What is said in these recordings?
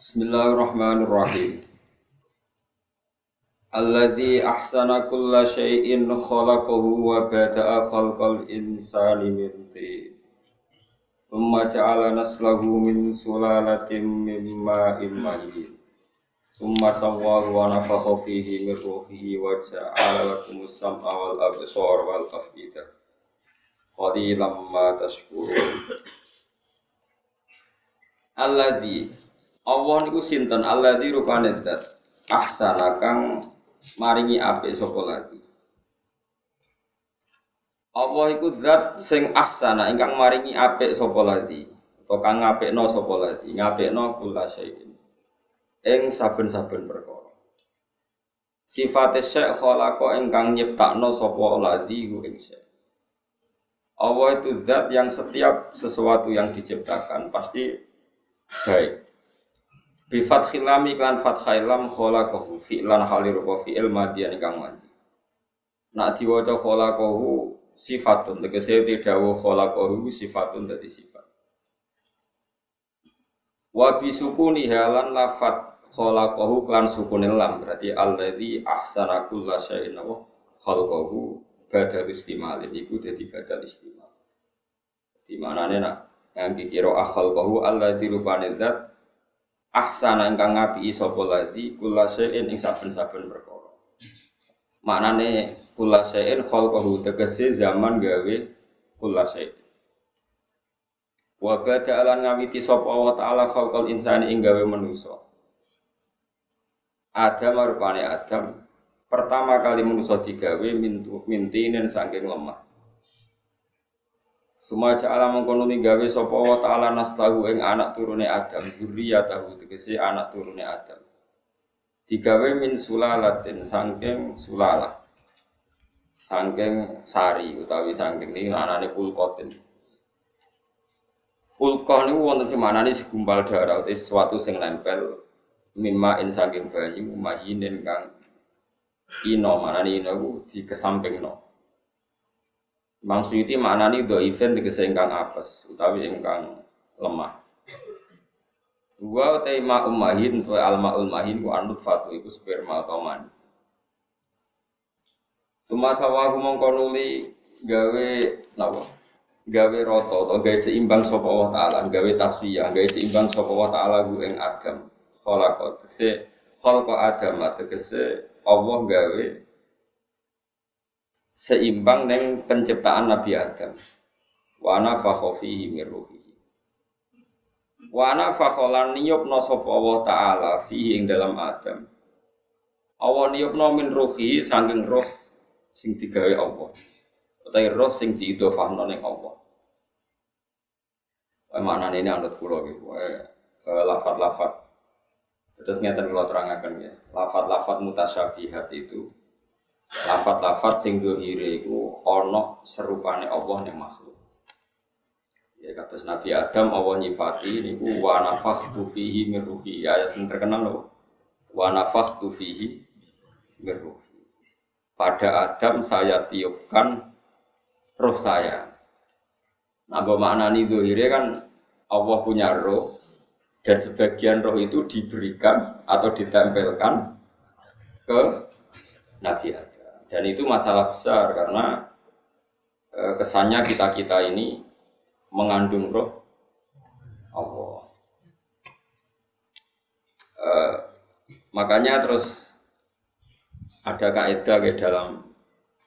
Bismillahirrahmanirrahim. Alladzi ahsana kulla syai'in khalaqahu wa bada'a khalqal insani min tin. Thumma ja'ala naslahu min sulalatin min ma'in mahin. Thumma sawwahu wa nafakha fihi min ruhihi wa ja'ala lakumus sam'a wal absara wal af'idah. Qalilan ma tashkurun. Alladzi Allah niku sinten alladzi rupane zat ahsana kang maringi apik sapa lagi. Allah iku zat sing ahsana ingkang maringi apik sapa lagi. Atau kang ngapikno sapa lagi, ngapikno kula syai'in. Ing saben-saben perkara. Sifate syekh khalaqa ingkang nyiptakno sapa lagi ku ing. Allah itu zat yang setiap sesuatu yang diciptakan pasti baik. Bi fathil lam iklan fathai lam khalaqahu fi'lan halir wa fi'il madiyan ingkang madi. Nak diwaca khalaqahu sifatun tegese dawuh khalaqahu sifatun dadi sifat. Wa bi sukuni halan lafat khalaqahu klan sukunil lam berarti alladzi ahsana syai'in wa khalaqahu badal istimalin iku dadi badal istimal. Di manane nak yang dikira akhal bahu Allah di rupane zat ahsana ingkang ngapi sapa ladi kula sein ing saben-saben perkara. Maknane kula sein khalqahu tegese zaman gawe kula sein. Wa bada alan ngawiti sapa Allah taala khalqal insani ing gawe manusa. Adam rupane Adam pertama kali manusa digawe mintu mintinen saking lemah. Semua ja'ala mengkono gawe sapa wa ta'ala naslahu ing anak turune Adam, tahu tegese anak turune Adam. Digawe min sulalatin sangking sulala. Sangking sari utawi sangking ini anane kulkotin. Kulkoh niku wonten sing manane segumpal darah utawi sesuatu sing nempel mimma in sangking banyu mahinin kang ino manane ino ku dikesampingno. Imam Suyuti do event tegese ingkang apes utawi ingkang lemah. Dua utai ma ummahin wa alma ulmahin ku anut fatu iku sperma atau mani. Suma sawahu mongkonuli gawe nawa gawe roto atau gawe seimbang sapa Allah taala gawe tasfiyah gawe seimbang sapa Allah taala ku ing Adam khalaqa tegese khalaqa Adam tegese Allah gawe seimbang dengan penciptaan Nabi Adam. Wa ana fihi min ruhihi. Fakholan niyupna sapa Allah taala fihi ing dalam Adam. Allah niyupna min ruhi saking roh sing digawe Allah. Utawi roh sing diidhofahno ning Allah. Wae maknane ini anut kula gitu. Wae lafat-lafat Terus ngeten kula terangaken ya. Lafat-lafat mutasyabihat itu lafat-lafat sing dohire iku ana serupane Allah ning makhluk. Ya kata Nabi Adam Allah nyifati niku wa nafakhtu fihi min ruhi. Ayat sing terkenal loh. Wa nafakhtu fihi min ruhi. Pada Adam saya tiupkan roh saya. Nah, maknani dohire kan Allah punya roh dan sebagian roh itu diberikan atau ditempelkan ke Nabi Adam. Dan itu masalah besar karena e, kesannya kita-kita ini mengandung roh Allah. E, makanya terus ada kaidah ke dalam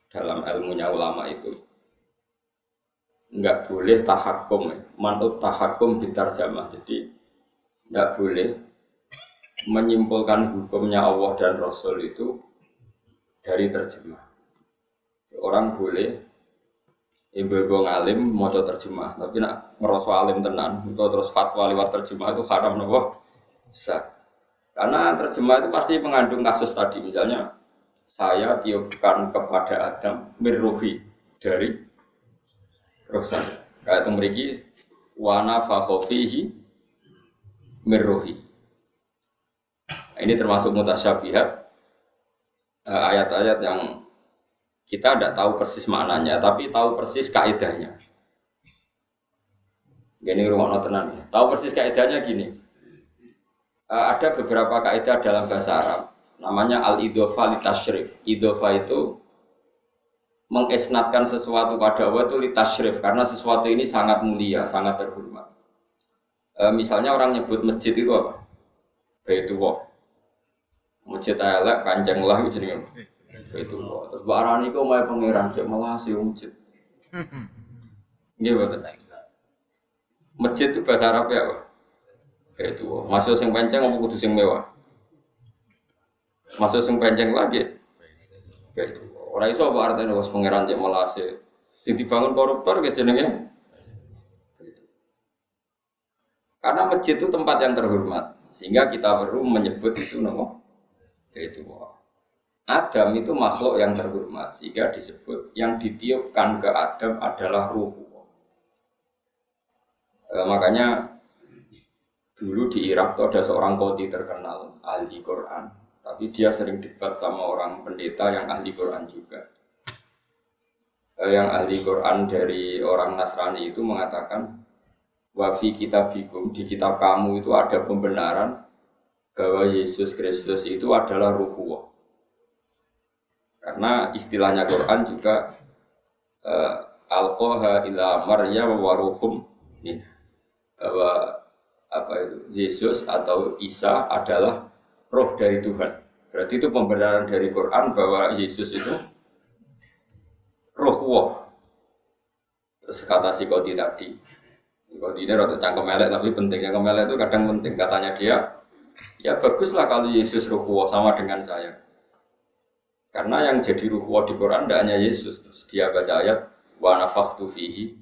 dalam ilmunya ulama itu. Nggak boleh tahakum manut tahakum jamaah. Jadi nggak boleh menyimpulkan hukumnya Allah dan Rasul itu dari terjemah. Orang boleh ibu-ibu ngalim mau terjemah, tapi nak ngerasa alim tenan, itu terus fatwa lewat terjemah itu haram nopo besar. Karena terjemah itu pasti mengandung kasus tadi, misalnya saya tiupkan kepada Adam mirruhi dari roh Kayak itu memiliki wana fakhofihi mirruhi. Nah, ini termasuk mutasyabihat ayat-ayat yang kita tidak tahu persis maknanya, tapi tahu persis kaidahnya. Gini rumah tenan ya. Tahu persis kaidahnya gini. uh, ada beberapa kaidah dalam bahasa Arab namanya al idofa litashrif. Idofa itu mengesnatkan sesuatu pada Allah itu karena sesuatu ini sangat mulia, sangat terhormat. E, misalnya orang nyebut masjid itu apa? Baitullah. Masjid elek kanjeng lah itu jenenge. Baitullah. Terus barani kok mau pangeran cek malah si masjid. Nggih betul. Masjid itu bahasa Arab ya apa? Baitullah. Masuk sing panjang apa kudu sing mewah? Masuk sing panjang lagi. Baitullah. Orang iso apa artinya was pangeran cek melase. Sing dibangun koruptor guys jenenge. Karena masjid itu tempat yang terhormat, sehingga kita perlu menyebut itu nama yaitu Adam itu makhluk yang terhormat, sehingga disebut yang ditiupkan ke Adam adalah ruh. E, makanya dulu di Irak itu ada seorang kodi terkenal ahli Quran tapi dia sering debat sama orang pendeta yang ahli Quran juga. Eh, yang ahli Quran dari orang Nasrani itu mengatakan, wafi kita bikum di kitab kamu itu ada pembenaran bahwa Yesus Kristus itu adalah ruhullah. Karena istilahnya Quran juga uh, alqaha ila maryam wa ruhum bahwa apa itu Yesus atau Isa adalah roh dari Tuhan. Berarti itu pembenaran dari Quran bahwa Yesus itu roh Allah. Terus kata si Kodi tadi, Kodi ini rada cangkem melek tapi pentingnya kemelek itu kadang penting. Katanya dia, ya baguslah kalau Yesus Allah sama dengan saya. Karena yang jadi ruh Allah di Quran tidak hanya Yesus. Terus dia baca ayat, wa nafakhtu fihi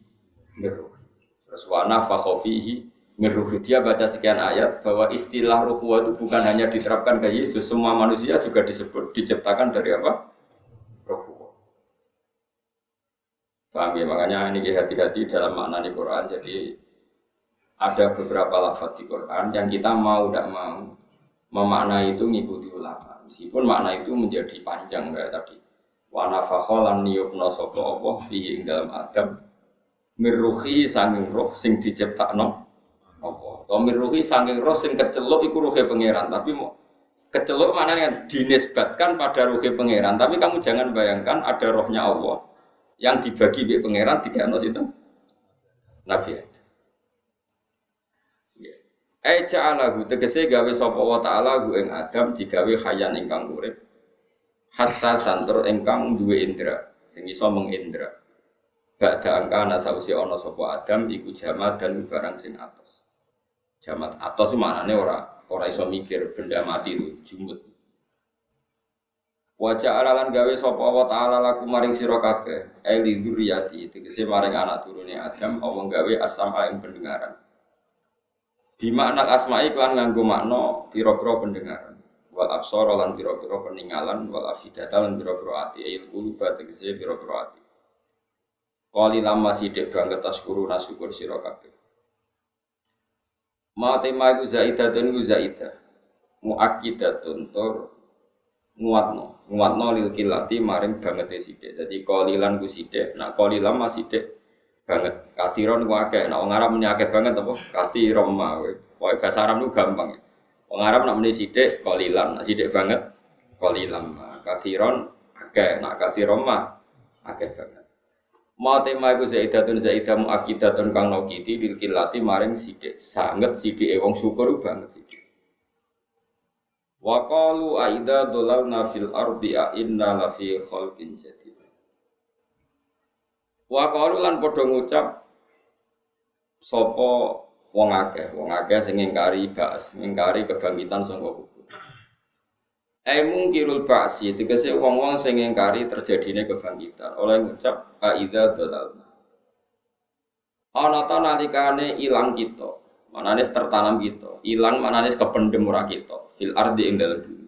Terus wa nafakhu fihi Miruhu dia baca sekian ayat bahwa istilah ruhwa itu bukan hanya diterapkan ke Yesus, semua manusia juga disebut diciptakan dari apa? Paham ya? Makanya ini hati-hati dalam makna Quran. Jadi ada beberapa lafaz di Quran yang kita mau tidak mau memaknai itu ngikuti ulama. Meskipun makna itu menjadi panjang kayak tadi. Wa nafakholan niyubno sopo Allah fihi dalam Adam miruhi sanging roh sing diciptakno apa? Tomir ruhi saking roh sing kecelok iku ruhe pangeran, tapi mau mana yang dinisbatkan pada ruhe pangeran. Tapi kamu jangan bayangkan ada rohnya Allah yang dibagi di pangeran tiga nos itu Nabi. Eh ja'alahu tegese gawe sapa wa ta'ala gu ing Adam digawe hayan ingkang urip. Hassasan tur ingkang duwe indra sing iso mengindra. Ba'da angka nasausi ana sapa Adam iku jamat dan barang sing atos. Jamat mana nih ora ora iso mikir benda mati itu jumut. Wajah alalan gawe sopo wa ta'ala laku maring sira kabeh eli dzurriyyati tegese maring anak turune Adam Allah gawe asam ing pendengaran. Di makna asma'i kan nganggo makna pira-pira pendengaran. Wal absar lan pira-pira peninggalan wal afidata lan pira-pira ati il quluba tegese pira-pira ati. Qali lama sidik banget taskuru nasyukur sira kabeh. Ma tema iku zaidatun iku zaidah. Muakkidatun tur nguatno. Nguatno lil kilati maring banget sithik. Jadi qalilan ku sithik, nak qalilan masih sithik banget. Kasiron ku akeh, nak wong Arab muni akeh banget apa? Kasiron ma. Pokoke bahasa Arab ku gampang. Wong Arab nak muni sithik qalilan, nak sithik banget qalilan. Kasiron akeh, nak kasiron ma akeh banget. Ma tema iku zaidatun zaidah muakidatun kang nokiti bil maring sidik sanget sidik wong syukur banget sidik. Wa qalu aida dolalna fil ardi a inna la khalqin. Wa qalu lan padha ngucap sapa wong akeh, wong akeh sing ngingkari ba'as, ngingkari kebangkitan sangka Eh mungkirul ba'si tegese wong-wong sing ngingkari terjadine kebangkitan oleh ngucap aidza dalalna. Ana ta nalikane ilang kita, manane tertanam kita, ilang manane kependem ora kita, fil ardi ing dalem bumi.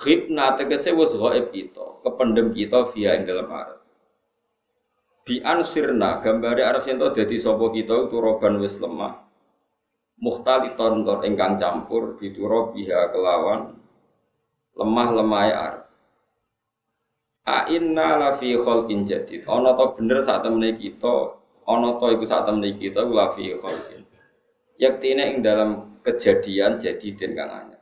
Khibna tegese wis gaib kita, kependem kita via ing dalem arep. Bi ansirna gambare arep yen dadi sapa kita turoban wis lemah. Mukhtaliton tor ingkang campur dituro biha kelawan lemah lemah ya A inna la fi khalqin jadid. Ana to bener saat temene kita, ana to iku saat temene kita la fi khalqin. Yaktine ing dalam kejadian jadi dan kang.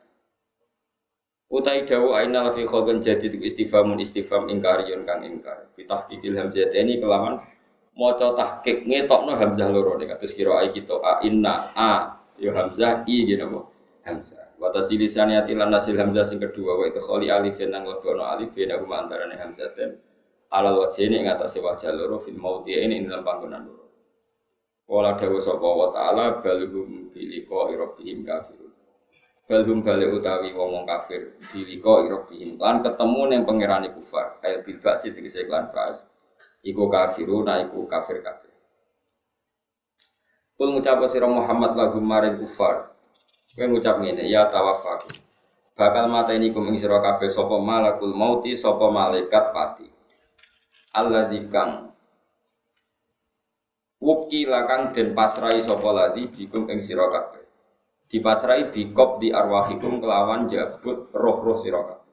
Utai dawu aina fi khodan jadi istifamun istifam ingkarion kang ingkar. Pitah kikil hamzah ini kelaman maca tahqiq ngetokno hamzah loro nek kados kira ai kita a inna a yo hamzah i gitu apa hamzah. Wa tasilisani atilan nasil hamzah sing kedua wa itu khali alif nang lebono alif beda kuma antarané hamzah dan alal wajah ini ngatasi wajah loro fil maudhi ini dalam panggonan loro. Wala dawu wa ta'ala balhum biliko rabbihim kafir balhum balik utawi wong kafir diliko irobihim lan ketemu neng pangerane kufar bil basi tegese klan bas iku kafiru na iku kafir kafir. Kul ngucap sira Muhammad lagu maring kufar kowe ngucap ngene ya tawafaku bakal mata ini kum ing sira kabeh sapa malakul mauti sapa malaikat pati. Allah dikang Wukila kang den pasrai sapa ladi bikum ing sira kabeh dipasrai bikop di arwahikum kelawan jabut roh-roh sirokat.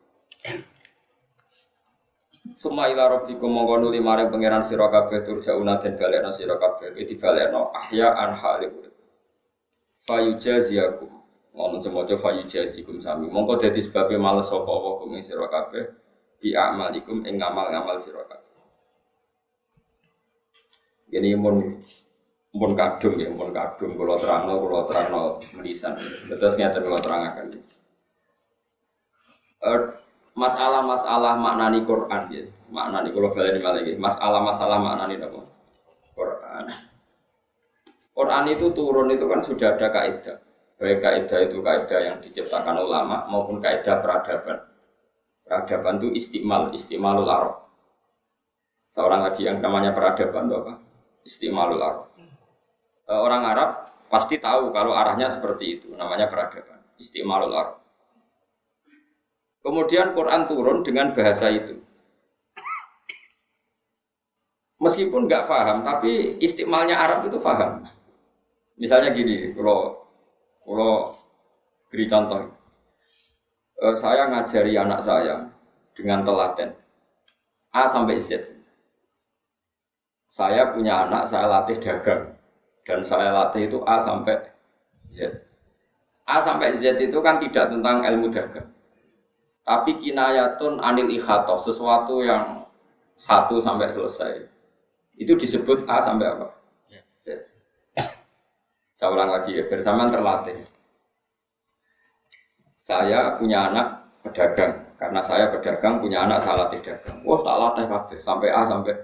Suma ila rabbikum mongko nuli maring pangeran sira kabeh turjauna den balekno sira kabeh iki dibalekno ahya an urip. Fayujaziakum ngono semoga fayujazikum sami mongko dadi sebabe males sapa apa kum sira kabeh bi amalikum ing ngamal-ngamal sira. Ini pun kadung ya, pun kadung kalau terang kalau terang menisan. Terus terang kalau terangakan. Uh, masalah-masalah maknani Quran ya, maknani kalau balik lagi. Masalah-masalah maknani apa? Quran. Quran itu turun itu kan sudah ada kaidah. Baik kaidah itu kaidah yang diciptakan ulama maupun kaidah peradaban. Peradaban itu istimal, istimalul Arab. Seorang lagi yang namanya peradaban itu apa? Istimalul Arab. Eh, orang Arab pasti tahu kalau arahnya seperti itu, namanya peradaban, istimalul Arab. Kemudian Quran turun dengan bahasa itu. Meskipun nggak paham, tapi istimalnya Arab itu paham. Misalnya gini, kalau kalau beri contoh, eh, saya ngajari anak saya dengan telaten A sampai Z. Saya punya anak, saya latih dagang dan saya latih itu A sampai Z. A sampai Z itu kan tidak tentang ilmu dagang. Tapi kinayatun anil ikhato, sesuatu yang satu sampai selesai. Itu disebut A sampai apa? Z. Saya ulang lagi ya, bersamaan terlatih. Saya punya anak pedagang, karena saya pedagang punya anak saya latih dagang. Wah tak latih kabeh sampai A sampai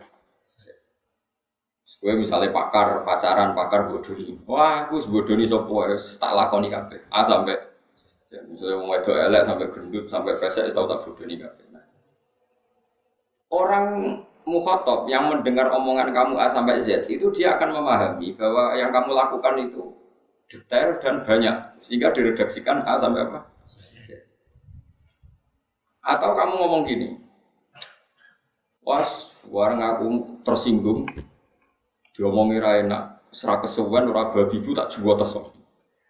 Gue misalnya pakar pacaran, pakar bodoni. Wah, aku bodoni sopo tak lakoni kabeh. A sampai ya, misalnya mau itu elek sampai gendut sampai pesek tahu tak bodoni kabeh. Nah. Orang mukhotob yang mendengar omongan kamu A sampai Z itu dia akan memahami bahwa yang kamu lakukan itu detail dan banyak sehingga diredaksikan A sampai apa? Z. Atau kamu ngomong gini, was, warang aku tersinggung, diomongi ra enak, serak kesuwen ora babi bu tak jual tes.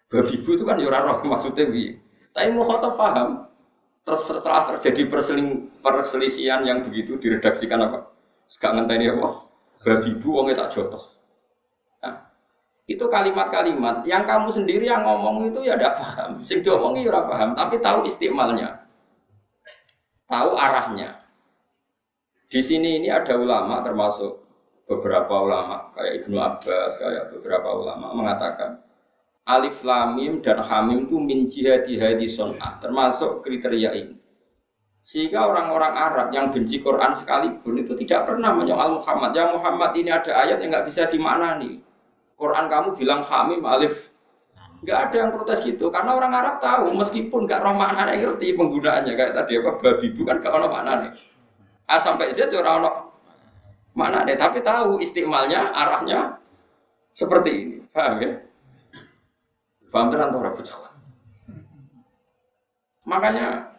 Babi bu itu kan ya roh maksudnya bi. Tapi kota paham. Terus setelah terjadi perseling, perselisihan yang begitu diredaksikan apa? Sekarang ngenteni apa? Babi bu wongnya tak jotos. Nah, itu kalimat-kalimat yang kamu sendiri yang ngomong itu ya tidak paham. Sing diomongi ya paham, tapi tahu istimalnya. Tahu arahnya. Di sini ini ada ulama termasuk beberapa ulama kayak Ibnu Abbas kayak beberapa ulama mengatakan alif lamim dan hamim itu min jihadi hadi sonah termasuk kriteria ini. Sehingga orang-orang Arab yang benci Quran sekalipun itu tidak pernah menyoal Muhammad. Ya Muhammad ini ada ayat yang nggak bisa dimaknani. Quran kamu bilang hamim alif. Nggak ada yang protes gitu karena orang Arab tahu meskipun nggak roh maknanya ngerti penggunaannya. Kayak tadi apa babi bukan gak ono maknanya. A sampai Z ya orang Mana deh, tapi tahu istimalnya, arahnya seperti ini. Paham ya? Paham tenan Makanya,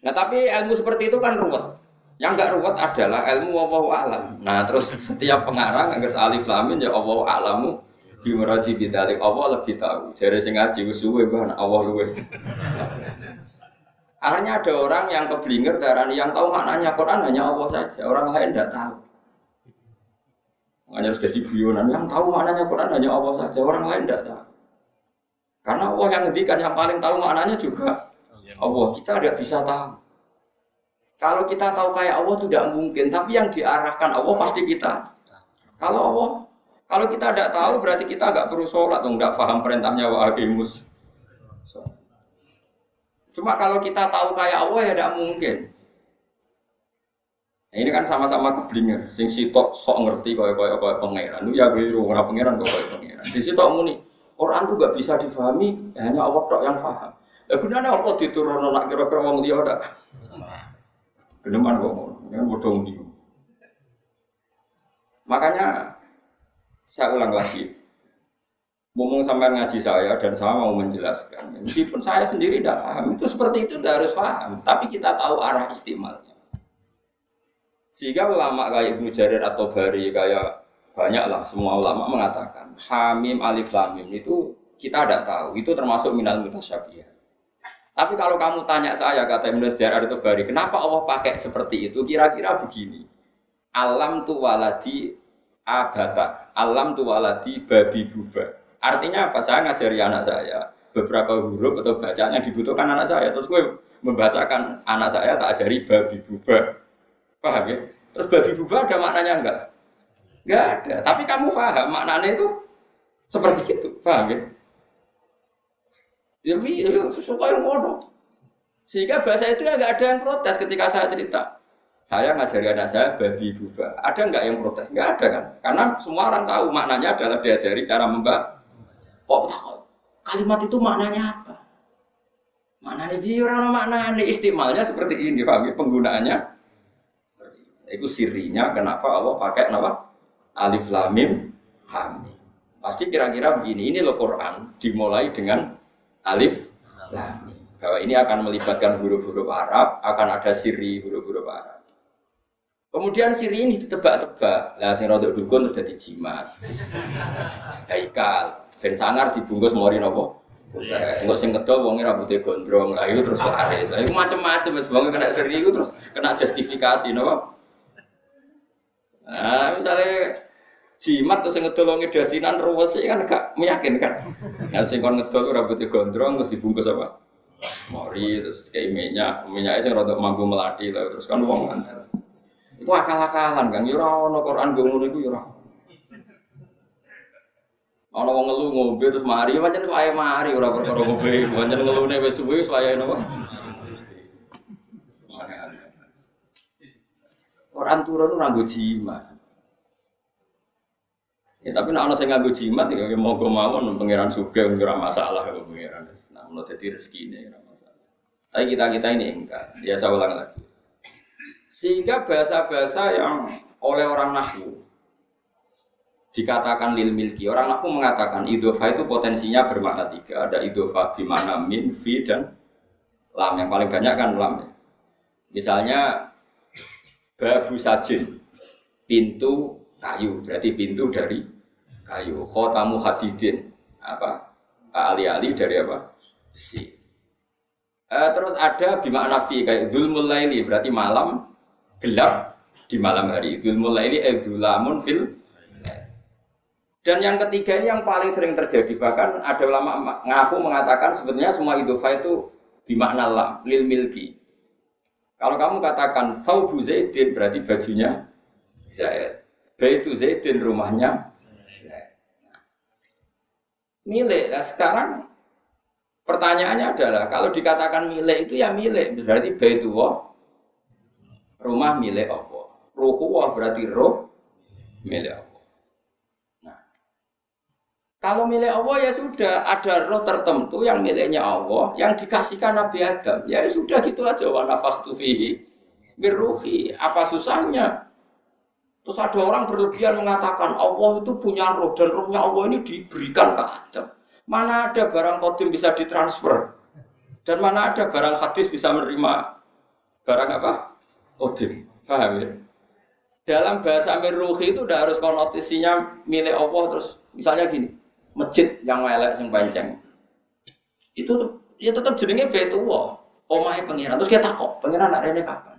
nah tapi ilmu seperti itu kan ruwet. Yang enggak ruwet adalah ilmu Allah alam. Nah terus setiap pengarang agar alif lamin ya Allah alamu bimuradi bidalik Allah lebih tahu. Jadi sing ngaji suwe Allah luwe. Akhirnya ada orang yang keblinger darah yang tahu maknanya Quran hanya Allah saja, orang lain tidak tahu. Makanya harus jadi guyonan yang tahu maknanya Quran hanya Allah saja, orang lain tidak tahu. Karena Allah yang ngendikan yang paling tahu maknanya juga Allah. Kita tidak bisa tahu. Kalau kita tahu kayak Allah tidak mungkin, tapi yang diarahkan Allah pasti kita. Kalau Allah, kalau kita tidak tahu berarti kita agak perlu sholat, nggak paham perintahnya wa aqimus. Cuma kalau kita tahu kayak Allah ya tidak mungkin. Nah, ini kan sama-sama keblinger. Sing sitok sok ngerti kaya kaya kaya pangeran. Lu ya biru ora pangeran kok kaya pangeran. Sing sitok muni Quran tuh gak bisa difahami hanya Allah tok yang paham. Ya gunanya apa diturunno nak kira-kira wong liya ndak? Geneman kok ngono. Kan bodho Makanya saya ulang lagi. Ngomong sampai ngaji saya dan saya mau menjelaskan. Meskipun saya sendiri tidak paham, itu seperti itu tidak harus paham. Tapi kita tahu arah istimalnya. Sehingga ulama kayak Ibnu Jarir atau Bari kayak banyak lah semua ulama mengatakan Hamim Alif Lamim itu kita tidak tahu. Itu termasuk minal mutasyabih. Tapi kalau kamu tanya saya, kata Ibnu Jarir atau Bari, kenapa Allah pakai seperti itu? Kira-kira begini. Alam tu waladi abata. Alam tu waladi babi buba Artinya apa? Saya ngajari anak saya beberapa huruf atau bacaan dibutuhkan anak saya. Terus gue membahasakan anak saya tak ajari babi buba. Paham ya? Terus babi buba ada maknanya enggak? Enggak ada. Tapi kamu paham maknanya itu seperti itu. Paham ya? Ya, ya suka yang ngono. Sehingga bahasa itu enggak ada yang protes ketika saya cerita. Saya ngajari anak saya babi buba. Ada enggak yang protes? Enggak ada kan? Karena semua orang tahu maknanya adalah diajari cara membak Kok kalimat itu maknanya apa? Maknanya dia orang maknanya istimalnya seperti ini, paham ya? Penggunaannya itu sirinya kenapa Allah pakai nama alif lamim hamim. Pasti kira-kira begini, ini loh Quran dimulai dengan alif lamim. Bahwa ini akan melibatkan huruf-huruf Arab, akan ada siri huruf-huruf Arab. Kemudian siri ini ditebak-tebak. Lah sing rodok dukun sudah dijimat. Haikal. Ben sangar dibungkus mori nopo? Enggak sing kedol wonge rambutnya gondrong. Lah itu terus laris. Lah itu macam-macam wis wonge kena seri itu terus kena justifikasi nopo? Nah, misalnya jimat terus sing ngedol wonge dasinan ruwes kan gak meyakinkan. Nah sing kon ngedol rambutnya gondrong terus dibungkus apa? Mori terus kayak minyak, minyaknya sing rada mampu melati lah terus kan wong kan. Itu akal-akalan kan, yo ora ono Quran gue ngono iku yo ora. Ana wong ngelu ngombe terus mari, pancen wae mari ora perkara ngombe, pancen ngelune wis suwe wis wayahe napa. Orang turun ora nggo jimat. Ya tapi nek ana sing nganggo jimat ya monggo mawon pangeran sugih ora masalah kok pangeran. Nah, ono dadi rezekine ora masalah. Tapi kita-kita ini enggak. Ya saya ulang lagi. Sehingga bahasa-bahasa yang oleh orang Nahwu dikatakan lil milki. Orang aku mengatakan idofa itu potensinya bermakna tiga. Ada idofa mana min, fi, dan lam. Yang paling banyak kan lam. Ya. Misalnya babu sajin, pintu kayu. Berarti pintu dari kayu. Khotamu hadidin. Apa? Ali-ali dari apa? Besi. Uh, terus ada bimakna fi kayak zulmul laili berarti malam gelap di malam hari. Zulmul laili eh fil dan yang ketiga ini yang paling sering terjadi bahkan ada ulama ngaku mengatakan sebenarnya semua idofa itu dimakna lam lil milki. Kalau kamu katakan saubu zaidin berarti bajunya Zaid. Baitu zaidin rumahnya Zaid. Milik. Nah sekarang pertanyaannya adalah kalau dikatakan milik itu ya milik berarti baitu rumah milik Allah. Ruhu berarti roh milik Allah. Kalau milik Allah ya sudah ada roh tertentu yang miliknya Allah yang dikasihkan Nabi Adam. Ya sudah gitu aja wa nafas fihi birruhi. Apa susahnya? Terus ada orang berlebihan mengatakan Allah itu punya roh dan rohnya Allah ini diberikan ke Adam. Mana ada barang kodim bisa ditransfer dan mana ada barang hadis bisa menerima barang apa? Kodim. Paham ya? Dalam bahasa mirruhi itu udah harus konotisinya milik Allah terus misalnya gini masjid yang melek sing panceng. Itu ya tetap jenenge Baitullah. Omahe pangeran. Terus kita kok pangeran nak rene kapan?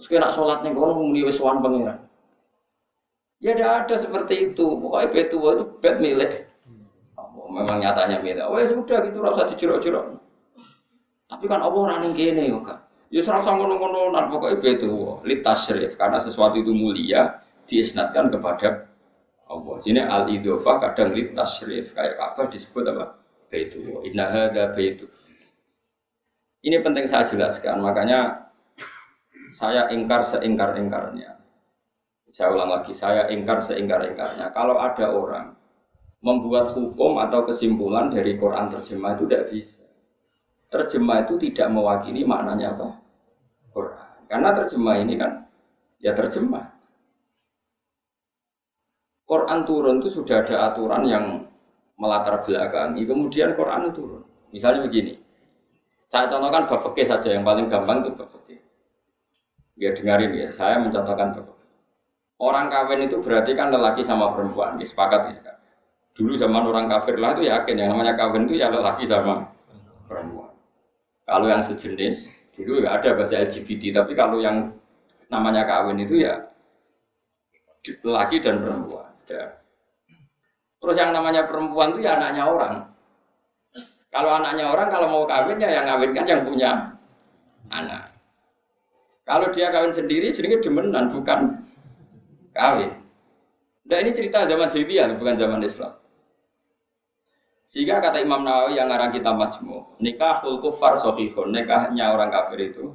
Terus kita nak sholat nih kono muni wis sowan pangeran. Ya tidak ada seperti itu. Pokoknya Baitullah itu bait milik. memang nyatanya beda. Oh ya sudah gitu rasa dijerok-jerok. Tapi kan Allah orang yang kene kok. Kak. Ya serasa ngono-ngono nan pokoknya beda litas syarif karena sesuatu itu mulia diisnatkan kepada Allah. Sini al idofah kadang litas syarif kayak apa disebut apa? Baitu. Inna hadza baitu. Ini penting saya jelaskan, makanya saya ingkar seingkar-ingkarnya. Saya ulang lagi, saya ingkar seingkar-ingkarnya. Kalau ada orang membuat hukum atau kesimpulan dari Quran terjemah itu tidak bisa. Terjemah itu tidak mewakili maknanya apa? Quran. Karena terjemah ini kan ya terjemah. Quran turun itu sudah ada aturan yang melatar belakangi, kemudian Quran turun. Misalnya begini, saya contohkan bab fikih saja yang paling gampang itu bab fikih. Ya dengarin ya, saya mencontohkan bab Orang kawin itu berarti kan lelaki sama perempuan, ya, sepakat ya? Dulu zaman orang kafir lah itu yakin yang namanya kawin itu ya lelaki sama perempuan. Kalau yang sejenis, dulu ya ada bahasa LGBT, tapi kalau yang namanya kawin itu ya lelaki dan perempuan. Ya. Terus yang namanya perempuan itu ya anaknya orang. Kalau anaknya orang, kalau mau kawin ya yang kan yang punya anak. Kalau dia kawin sendiri, jadi demenan, bukan kawin. Nah ini cerita zaman jahiliyah, bukan zaman Islam. Sehingga kata Imam Nawawi yang ngarang kita majmu, nikahul kufar sohihun, nikahnya orang kafir itu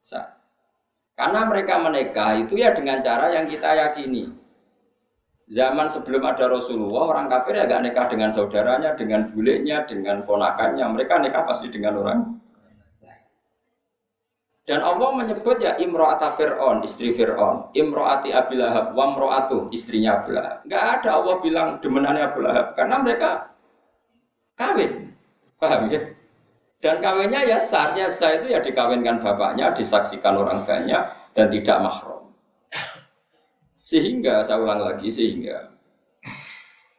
sah. Karena mereka menikah itu ya dengan cara yang kita yakini. Zaman sebelum ada Rasulullah, orang kafir ya gak nikah dengan saudaranya, dengan bulenya, dengan ponakannya. Mereka nikah pasti dengan orang dan Allah menyebut ya imro'ata Fir'aun, istri Fir'aun. Imro'ati Abi Lahab, wa imro'atu, istrinya Lahab. Gak ada Allah bilang demenannya Abu Lahab. Karena mereka kawin. Paham ya? Dan kawinnya ya sah. Ya sah itu ya dikawinkan bapaknya, disaksikan orang banyak, dan tidak mahram. Sehingga, saya ulang lagi, sehingga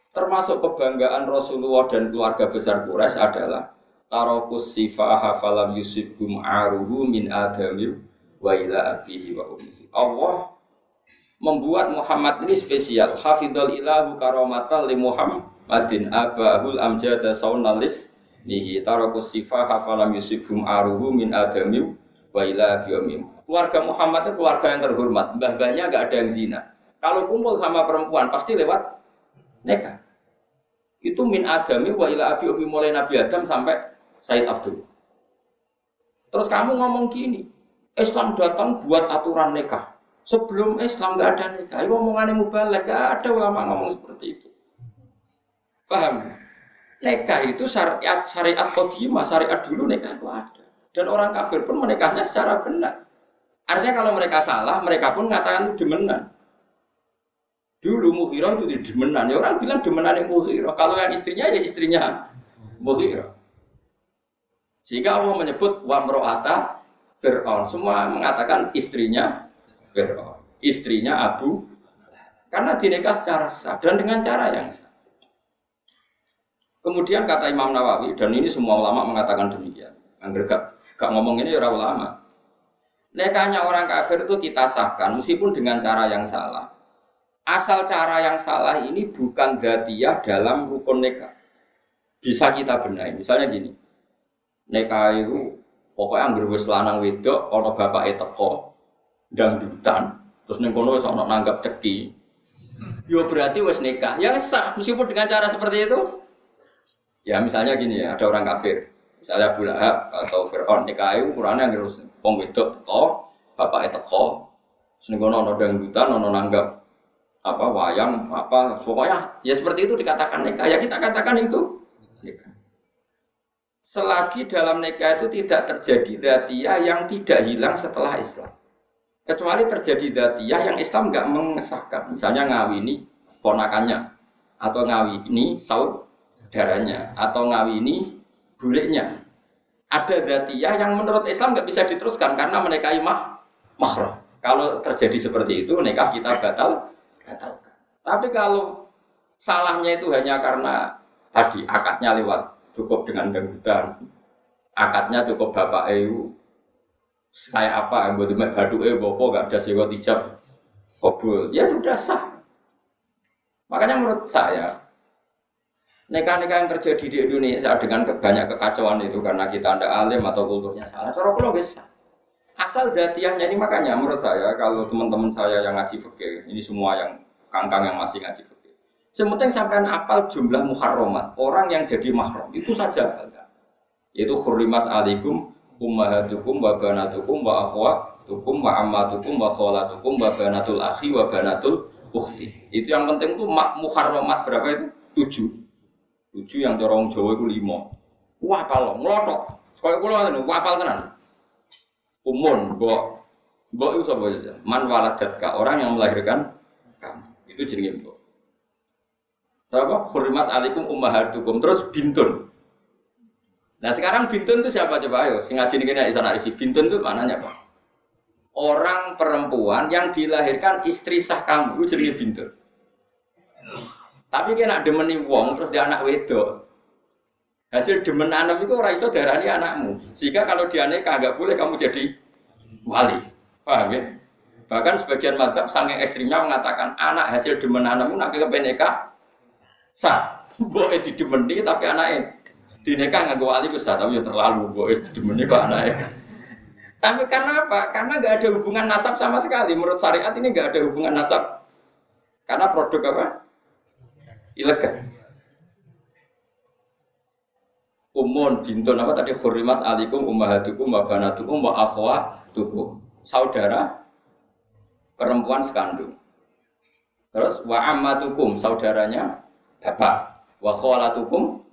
termasuk kebanggaan Rasulullah dan keluarga besar Quraisy adalah tarokus sifaha falam yusibhum aruhu min adami wa ila abihi wa ummihi. Allah membuat Muhammad ini spesial. Hafidhul ilahu karamatan li Muhammadin abahul amjada saunalis nihi tarokus sifaha falam yusibhum aruhu min adami wa ila abihi Keluarga Muhammad itu keluarga yang terhormat. Mbah-mbahnya gak ada yang zina. Kalau kumpul sama perempuan pasti lewat nikah. Itu min adami wa ila abi mulai Nabi Adam sampai Said Abdul. Terus kamu ngomong gini, Islam datang buat aturan nikah. Sebelum Islam nggak ada nikah, itu omongannya mubalek, nggak ada ulama ngomong seperti itu. Paham? Nikah itu syariat syariat kodimah, syariat dulu nikah itu ada. Dan orang kafir pun menikahnya secara benar. Artinya kalau mereka salah, mereka pun mengatakan demenan. Dulu Mughirah itu demenan. Ya orang bilang demenan yang Mughirah. Kalau yang istrinya ya istrinya Mughirah. Sehingga Allah menyebut wa mro'ata Fir'aun. Semua mengatakan istrinya Fir'aun. Istrinya Abu karena dinikah secara sah dan dengan cara yang sah. Kemudian kata Imam Nawawi dan ini semua ulama mengatakan demikian. Angger gak, gak ngomong ini ya orang ulama. Nekahnya orang kafir itu kita sahkan meskipun dengan cara yang salah. Asal cara yang salah ini bukan datiyah dalam rukun nikah. Bisa kita benahi. Misalnya gini, Neka itu pokoknya anggur wis lanang wedok ana bapake teko dangdutan terus ning kono wis ana nanggap ceki. Yo berarti wis nikah. Ya sah meskipun dengan cara seperti itu. Ya misalnya gini ya, ada orang kafir. Misalnya Abu Lahab atau Fir'aun nikah itu ukurannya anggur wong wedok teko, bapake teko. Ning kono ana dangdutan, ana nanggap apa wayang apa pokoknya ya seperti itu dikatakan nikah ya kita katakan itu nikah selagi dalam nikah itu tidak terjadi datia yang tidak hilang setelah Islam. Kecuali terjadi datia yang Islam nggak mengesahkan. Misalnya ngawini ponakannya, atau ngawini saudaranya, atau ngawini buliknya. Ada datia yang menurut Islam nggak bisa diteruskan karena menikahi mah mahram. Kalau terjadi seperti itu, nikah kita batal, batalkan. Tapi kalau salahnya itu hanya karena tadi akadnya lewat cukup dengan dangdutan akadnya cukup bapak EU kayak apa yang buat mek badu EU bopo gak ada sewa tijab kabul ya sudah sah makanya menurut saya Nikah-nikah yang terjadi di Indonesia dengan banyak kekacauan itu karena kita ada alim atau kulturnya salah. Cara pulau bisa. Asal datiahnya ini makanya menurut saya kalau teman-teman saya yang ngaji fikih, ini semua yang kangkang yang masih ngaji fikih. Sementing sampai apal jumlah muharramat, orang yang jadi mahram itu saja hafalkan. Yaitu khurimas alikum ummahatukum wa banatukum wa akhwatukum wa ammatukum wa kholatukum wa banatul akhi wa banatul ukhti. Itu yang penting tuh muharramat berapa itu? Tujuh. Tujuh yang dorong Jawa itu lima. Wah kalau ngelotok. Kayak kulo ngono, wapal tenan. Umun, mbok. Mbok itu sapa aja? Man waladatka, orang yang melahirkan kamu. Itu jenenge mbok. Apa? Hurmat alaikum ummahatukum. Terus bintun. Nah sekarang bintun itu siapa coba ayo? Sing ngaji ini Isa Arifi. Bintun itu mananya apa? Orang perempuan yang dilahirkan istri sah kamu itu jenenge bintun. Tapi kena demeni wong terus dia anak wedok. Hasil demen anak itu orang iso darani anakmu. Sehingga kalau dia nikah nggak boleh kamu jadi wali. Paham ya? Bahkan sebagian madhab sange ekstrimnya mengatakan anak hasil demen anakmu nak ke nikah sah. Boleh didemeni tapi anaknya dinikah nggak wali besar tapi ya terlalu boleh didemeni kok anaknya. Tapi karena apa? Karena nggak ada hubungan nasab sama sekali. Menurut syariat ini nggak ada hubungan nasab. Karena produk apa? ilegal. Umun bintun apa tadi khurimas alikum ummahatukum wa banatukum wa akhwatukum. Saudara perempuan sekandung. Terus wa ammatukum saudaranya bapak. Wa khalatukum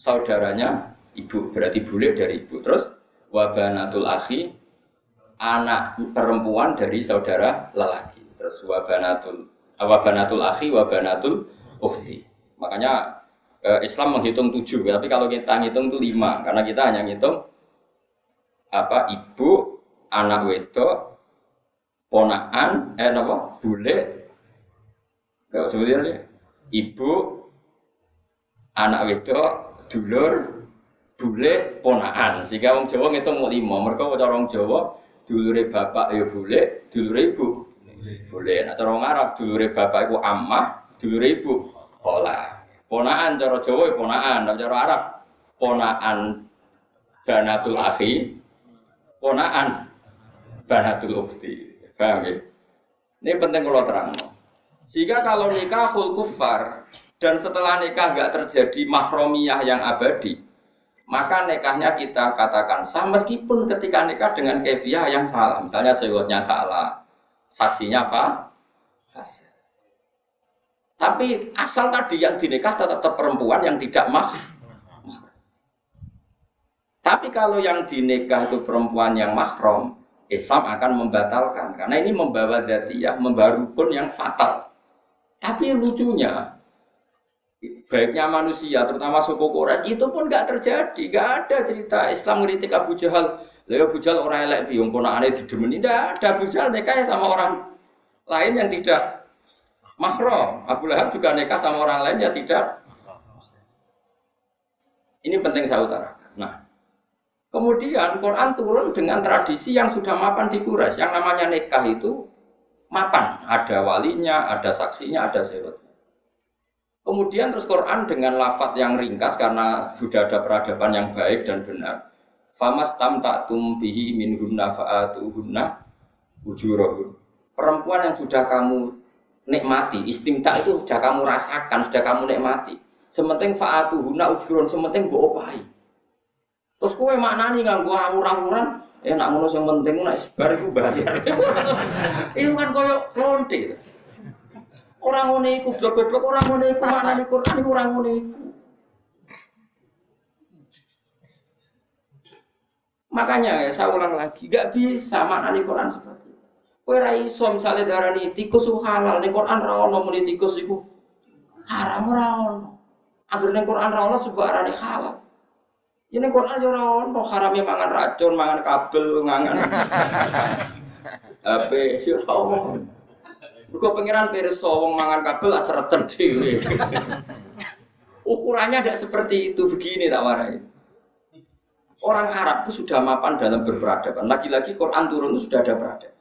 saudaranya ibu berarti bule dari ibu. Terus wa banatul akhi anak perempuan dari saudara lelaki. Terus wa banatul wa banatul akhi wa banatul ukhti. Makanya Islam menghitung tujuh, tapi kalau kita ngitung itu lima, karena kita hanya ngitung apa ibu, anak wedok, ponaan, eh apa, bule, kalau sebenarnya ibu, anak wedok, dulur, bule, ponaan. Sehingga orang Jawa ngitung mau lima, mereka orang Jawa dulure bapak ya bule, dulure ibu boleh. Nah orang Arab dulure bapak itu ammah, dulure ibu Pola. Ponaan cara Jawa ya ponaan, tapi cara Arab ponaan banatul akhi, ponaan banatul ukhti. Paham ya? Ini penting kalau terang. Sehingga kalau nikah hul kufar dan setelah nikah nggak terjadi mahromiyah yang abadi, maka nikahnya kita katakan sah meskipun ketika nikah dengan kefiah yang salah. Misalnya sewotnya salah, saksinya apa? Fasih. Tapi asal tadi yang dinikah tetap, tetap perempuan yang tidak mah. Tapi kalau yang dinikah itu perempuan yang mahram, Islam akan membatalkan karena ini membawa datiyah, membawa rukun yang fatal. Tapi lucunya, baiknya manusia, terutama suku Quraisy itu pun nggak terjadi, nggak ada cerita Islam ngeritik Abu Jahal. Lalu Abu Jahal orang elek biung aneh didemeni, tidak ada Abu Jahal nikah sama orang lain yang tidak mahram. Abu Lahab juga nikah sama orang lain ya tidak. Ini penting saya utarakan. Nah, kemudian Quran turun dengan tradisi yang sudah mapan di Quraisy. Yang namanya nikah itu mapan. Ada walinya, ada saksinya, ada sewotnya. Kemudian terus Quran dengan lafat yang ringkas karena sudah ada peradaban yang baik dan benar. Famas tam tak tumpihi min hunna faatuhunna ujurahun. Perempuan yang sudah kamu nikmati. Istimta itu sudah kamu rasakan, sudah kamu nikmati. Sementing faatu guna ujurun, sementing gue opai. Terus kue maknani nggak gue awur-awuran, eh nak ngono yang penting nak sebar itu bayar. Itu kan koyok lonte. Orang ngono iku blok-blok orang ngono iku maknani Quran orang ngono. Makanya ya saya ulang lagi, gak bisa maknani Quran seperti Kowe ra iso misale darani tikus ku halal ning Quran ra ono muni tikus iku haram ora ono. Agar ning Quran ra ono sebab arane halal. Ya ning Quran yo ora ono haramnya mangan racun, mangan kabel, mangan HP yo ora ono. Mergo pangeran pirsa wong mangan kabel lak sereten dhewe. Ukurannya tidak seperti itu begini tak warai. Orang Arab itu sudah mapan dalam berperadaban. Lagi-lagi Quran turun itu sudah ada peradaban.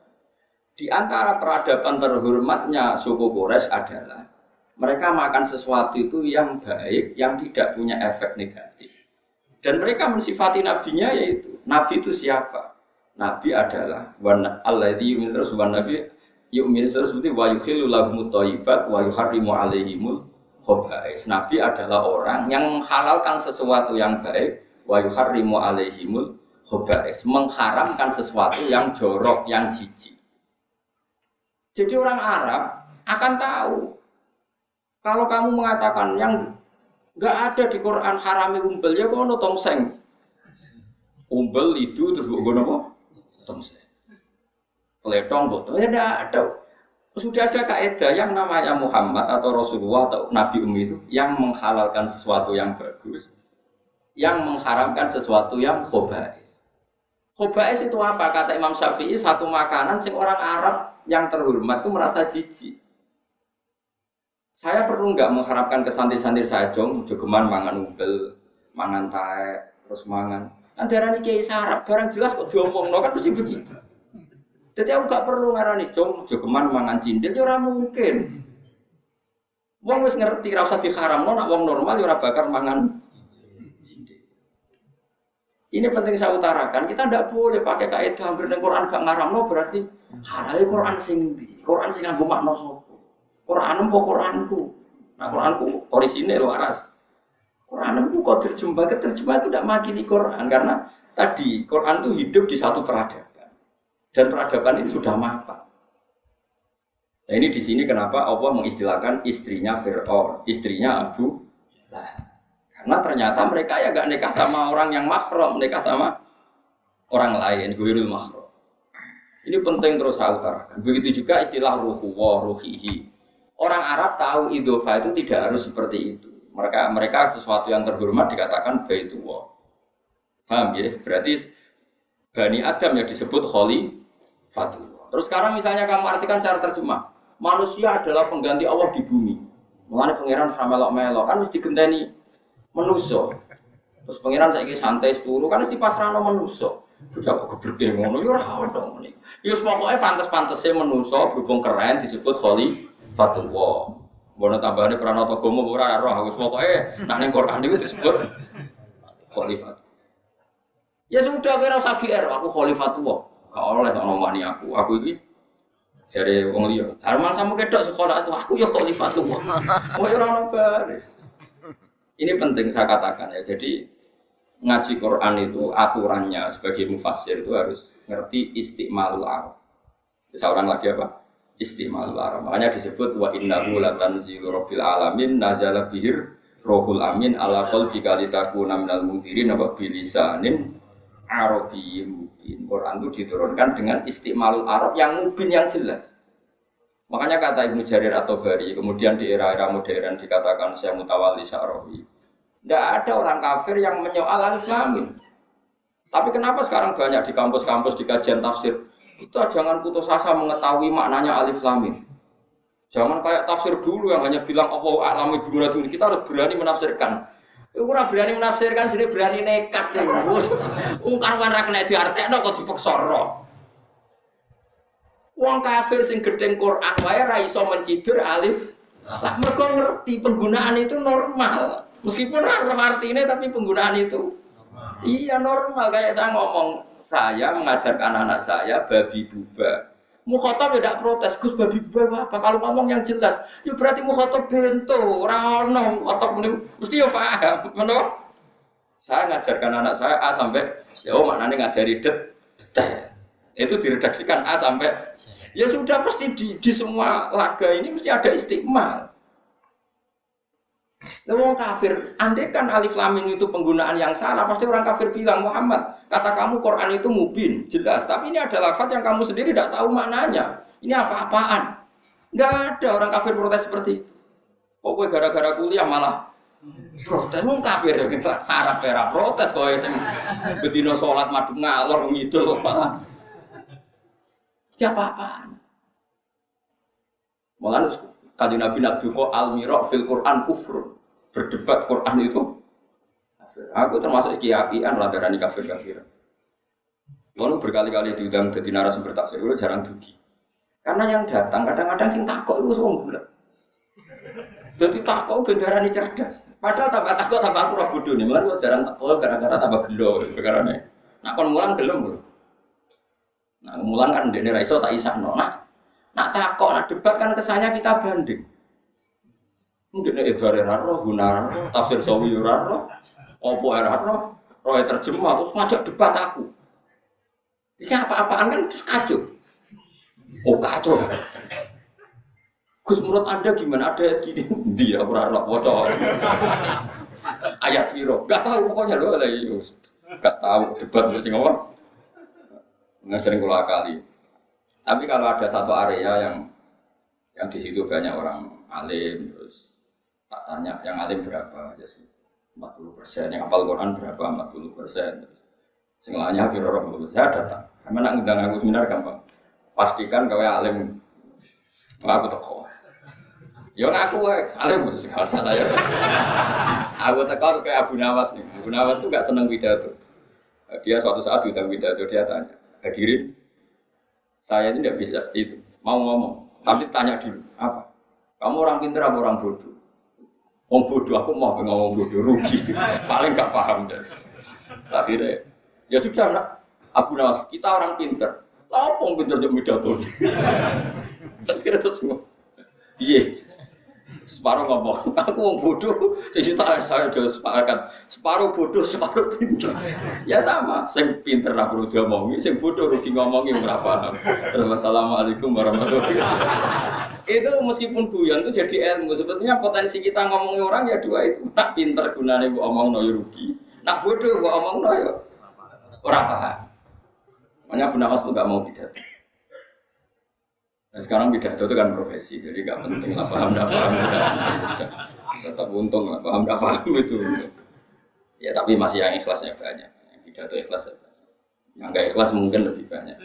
Di antara peradaban terhormatnya suku Quraisy adalah Mereka makan sesuatu itu yang baik, yang tidak punya efek negatif. Dan mereka mensifati nabinya yaitu nabi itu siapa? Nabi adalah wana alladzi yu'minu terus wan nabi yu'minu terus seperti wa yukhillu lahum thayyibat wa yuharrimu alaihimul khaba'is. Nabi adalah orang yang menghalalkan sesuatu yang baik wa yuharrimu alaihimul khaba'is, mengharamkan sesuatu yang jorok, yang jijik. Jadi orang Arab akan tahu kalau kamu mengatakan yang nggak ada di Quran harami umbel ya kono tongseng. Umbel itu terus gue apa? Tongseng. Peletong botol ya tidak ada. Sudah ada kaidah yang namanya Muhammad atau Rasulullah atau Nabi Umi itu yang menghalalkan sesuatu yang bagus, yang mengharamkan sesuatu yang khobais. Khobais itu apa? Kata Imam Syafi'i satu makanan sing orang Arab yang terhormat itu merasa jijik. Saya perlu nggak mengharapkan ke santri-santri saya jong, jogeman mangan umbel, mangan tae, terus mangan. Kan darah kiai sarap, barang jelas kok diomong, no, kan mesti begitu. Jadi aku gak perlu ngarani jong, jogeman mangan cindil, ya mungkin. Wong wis ngerti, rasa diharam, no, nak wong normal, ya bakar mangan. Ini penting saya utarakan, kita tidak boleh pakai kaidah hampir dengan Quran gak ngaram, no, berarti halal Quran sing di, Quran sing nganggo makna sapa. Quran po Quranku. Nah Quranku orisinil waras. Quran itu kok terjemah, terjemah itu tidak makini Quran karena tadi Quran itu hidup di satu peradaban dan peradaban ini sudah mapan. Nah ini di sini kenapa Allah mengistilahkan istrinya Fir'aun, istrinya Abu Lah. Karena ternyata mereka ya gak nikah sama orang yang makrom, nikah sama orang lain, guirul makrom. Ini penting terus saya utarakan. Begitu juga istilah ruhu ruhihi. Orang Arab tahu idofa itu tidak harus seperti itu. Mereka mereka sesuatu yang terhormat dikatakan baitullah. Paham ya? Berarti Bani Adam yang disebut holy fatullah. Terus sekarang misalnya kamu artikan secara terjemah, manusia adalah pengganti Allah di bumi. Mengenai pangeran sama melok melok kan mesti genteni menuso. Terus pangeran saya santai seturu kan mesti pasrano menuso. Bocah kok gebreke ngono ya ora ono. Ya pokoke pantes-pantese menuso berhubung keren disebut holy Fatullah. Bono tambahane pranata gomo ora roh aku pokoke nak ning Quran niku disebut khalifat. Ya sudah kira usah GR aku khalifatullah. Gak oleh tak nomani aku. Aku iki jare wong liya. Harman samu kedok sekolah itu aku ya khalifatullah. Kok ora ono Ini penting saya katakan ya. Jadi ngaji Quran itu aturannya sebagai mufassir itu harus ngerti istiqmalul arab. Seorang lagi apa? istimal Arab. Makanya disebut wa innahu latanzilu rabbil alamin nazala bihir rohul amin ala qalbika litakuna minal munzirin apa bilisanin arabiyyin. Quran itu diturunkan dengan istimalul Arab yang mubin yang jelas. Makanya kata Ibnu Jarir atau Bari, kemudian di era-era modern dikatakan saya mutawali sya'rohi. Tidak ada orang kafir yang menyoal alif Tapi kenapa sekarang banyak di kampus-kampus di kajian tafsir kita jangan putus asa mengetahui maknanya alif lam Jangan kayak tafsir dulu yang hanya bilang Allah alam ibu dulu. Kita harus berani menafsirkan. Ora berani menafsirkan jadi berani nekat ya. Ungkar wan ra kena diartekno kok Wong kafir sing gedeng Quran wae ra iso mencibir alif. Lah mergo ngerti penggunaan itu normal. Meskipun ora artinya tapi penggunaan itu Iya normal kayak saya ngomong saya mengajarkan anak saya babi buba. Mukhotob tidak protes, Gus babi buba apa? Kalau ngomong yang jelas, ya berarti mukhotob bento, rano mukhotob mesti ya paham, mana? Saya ngajarkan anak saya A sampai, ya oh maknanya ngajari det, det, itu diredaksikan A sampai, ya sudah pasti di, di semua laga ini mesti ada istiqmal. Nah, wong kafir, andai kan alif lam itu penggunaan yang salah, pasti orang kafir bilang Muhammad, kata kamu Quran itu mubin, jelas. Tapi ini ada lafaz yang kamu sendiri tidak tahu maknanya. Ini apa-apaan? Enggak ada orang kafir protes seperti itu. Kok gue gara-gara kuliah malah protes wong kafir syarat pera protes kok sing bedino salat madhep ngalor ngidul malah. Ya apa-apaan. Malah Kanjeng Nabi nak duka al mirok fil Quran kufur. Berdebat Quran itu Aku termasuk kiapian lah darani kafir kafir. Lalu berkali-kali diundang jadi narasumber tafsir itu jarang dugi. Karena yang datang kadang-kadang sing takok itu semua bulat. Jadi takut gendarani cerdas. Padahal tambah takut tambah aku bodoh nih. Malah jarang takut gara-gara tambah gelo nih. Nah kon mulan gelem lho. Nah mulan kan dene ra iso tak isakno. Nah nak takut nak debat kan kesannya kita banding. Mungkin itu dari raro, guna tafsir sawi raro, opo raro, roy terjemah terus ngajak debat aku. Ini apa-apaan kan terus kacau. Oh kacau. Gus menurut anda gimana ada gini dia raro bocor ayat piro gak tahu pokoknya lo lagi gak tahu debat sing apa nggak sering kulo kali tapi kalau ada satu area yang yang di situ banyak orang alim terus tak tanya yang alim berapa aja sih. 40 persen yang hafal Quran berapa 40 persen. Sing lainnya biro orang saya datang. Karena nak ngundang aku seminar gampang. Pastikan kau alim. Aku teko. Ya ngaku alim harus gak salah ya aku teko harus kayak Abu Nawas nih. Abu Nawas tuh gak seneng pidato. Dia suatu saat diundang pidato dia tanya hadirin saya ini tidak bisa itu mau ngomong. Tapi tanya dulu apa? Kamu orang pintar apa orang bodoh? Wong bodoh aku mau ngomong bodoh rugi, paling gak paham deh. Akhirnya ya sudah nak, aku nawas kita orang pinter, apa yang pinter jadi pidato? Akhirnya terus iya. Separuh ngomong, aku mau bodoh, sisi tak saya jauh sepakat. Separuh bodoh, separuh pinter. Ya sama, saya pinter aku udah ngomongin, saya bodoh rugi ngomongin berapa. Assalamualaikum warahmatullahi wabarakatuh itu meskipun guyon itu jadi ilmu sebetulnya potensi kita ngomongin orang ya dua itu nak pinter gunanya bu omong no ya rugi nak bodoh bu omong no ya orang paham makanya bu Nawas nggak mau pidato nah, sekarang pidato itu kan profesi jadi nggak penting lah paham nggak paham tetap untung lah paham nggak paham itu ya tapi masih yang ikhlasnya banyak yang pidato ikhlas yang nggak ikhlas mungkin lebih banyak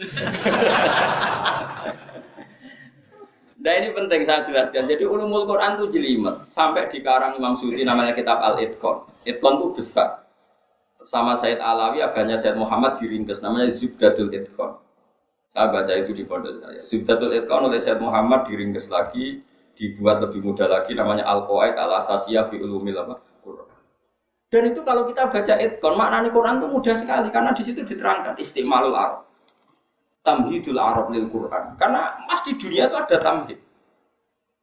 Nah ini penting saya jelaskan. Jadi ulumul Quran itu jelimet. Sampai di karang Imam Suyuti namanya kitab Al Itqan. Itqan itu besar. Sama Said Alawi agaknya Said Muhammad diringkas namanya Zubdatul Itqan. Saya baca itu di pondok saya. Zubdatul Itqan oleh Said Muhammad diringkas lagi, dibuat lebih mudah lagi namanya Al Qawaid Al Asasiyah fi Ulumil Quran. Dan itu kalau kita baca Itqan, maknanya Quran itu mudah sekali karena di situ diterangkan istimalul Arab tamhidul Arab lil Quran. Karena mas di dunia itu ada tamhid.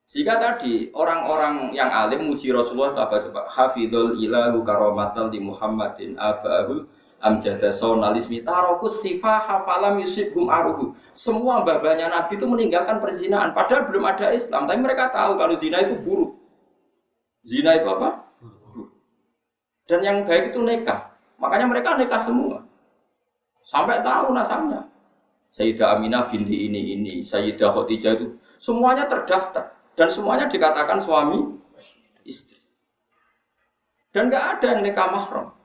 Sehingga tadi orang-orang yang alim muji Rasulullah apa coba? Hafidul ilahu karomatal di Muhammadin abahul amjada sonalismi tarokus sifah hafalam yusibhum aruhu. Semua babanya Nabi itu meninggalkan perzinaan. Padahal belum ada Islam. Tapi mereka tahu kalau zina itu buruk. Zina itu apa? Buruk. Dan yang baik itu nekah. Makanya mereka nekah semua. Sampai tahu nasabnya. Sayyidah Aminah binti ini ini, Sayyidah Khadijah itu semuanya terdaftar dan semuanya dikatakan suami istri. Dan nggak ada yang nikah mahram.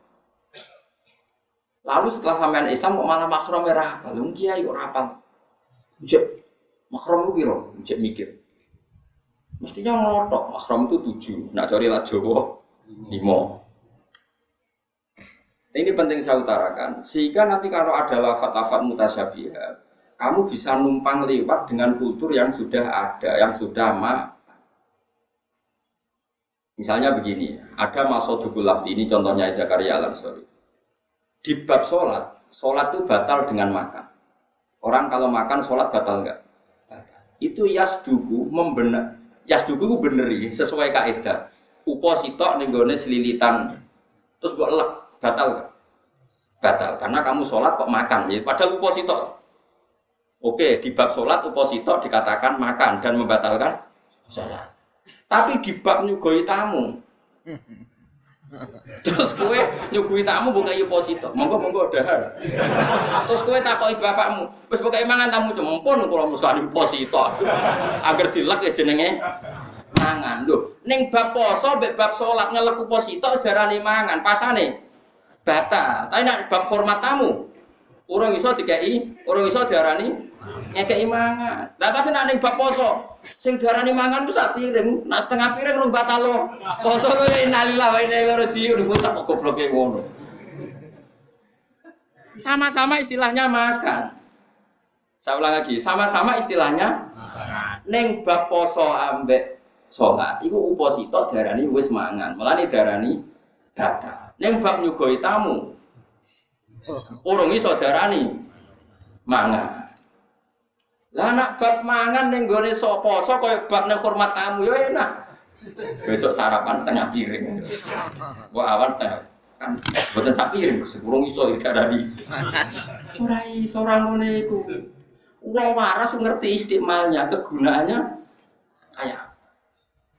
Lalu setelah sampean Islam kok malah mahram merah apa? Lu kiai kok rapal. Cek mahram lu cek mikir. Mestinya ngotok, mahram itu tujuh, nak cari lah Jawa lima. Ini penting saya utarakan. Sehingga nanti kalau ada lafat-lafat mutasyabihat, kamu bisa numpang lewat dengan kultur yang sudah ada, yang sudah ma. Misalnya begini, ada masodukul lafti, ini contohnya Zakaria al sorry. Di bab sholat, sholat itu batal dengan makan. Orang kalau makan sholat batal enggak? Batal. Itu yasduku membenar, yasduku beneri sesuai kaidah. Upo sitok nenggone selilitan, terus buat lek batal gak? Batal karena kamu sholat kok makan, ya padahal uposito. Oke, di bab sholat uposito dikatakan makan dan membatalkan sholat. Tapi di bab nyugoi tamu, Terus kue nyugui tamu buka uposito, monggo monggo dahar. Terus kue takoi bapakmu, terus buka mangan tamu cemempon kalau musuh uposito, agar dilek ya jenenge mangan. Loh, neng bab poso, bab sholat ngelek uposito, sedarah mangan, pasane batal. Tapi nak bab format tamu, urung iso dikai, urung iso diarani ngekei mangan. Lah tapi nak ning poso, sing diarani mangan ku sak piring, nak setengah piring lu batal lo. Poso ku innalillahi wa inna ilaihi raji'un bocah kok gobloke ngono. Sama-sama istilahnya makan. Saya ulang lagi, sama-sama istilahnya makan. Bab poso ambek sholat, itu uposito darani wis mangan, nih darani data. Neng bab nyugoi tamu, urung iso darani mangan. Lah anak bab mangan neng gone sopo so kaya bab neng hormat tamu ya enak. Besok sarapan setengah piring. Gua awan setengah kan buatan sapi sepuluh iso darani. Ora iso ora ngene iku. Wong waras ngerti istimalnya, kegunaannya kayak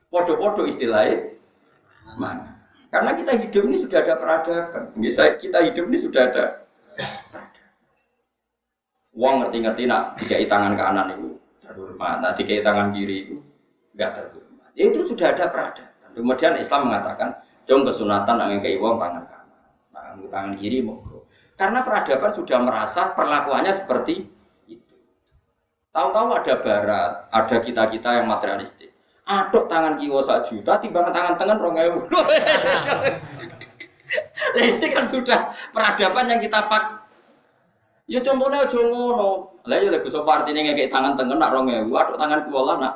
podo-podo istilahnya mana. Karena kita hidup ini sudah ada peradaban. Kita hidup ini sudah ada Uang ngerti-ngerti nak tiga tangan kanan itu terhormat, nah tiga tangan kiri itu enggak terhormat. Ya, itu sudah ada peradaban. Kemudian Islam mengatakan, jom kesunatan angin ke uang tangan kanan, tangan, tangan kiri monggo. Karena peradaban sudah merasa perlakuannya seperti Tahu-tahu ada barat, ada kita-kita yang materialistik. Aduk tangan kiwa sak juta, timbang tangan tangan rong ewu. ini kan sudah peradaban yang kita pak. Ya contohnya aja ngono. Lah ya lek sapa artine ngekek tangan tengen nak rong ewu, aduk tangan kiwa lah nak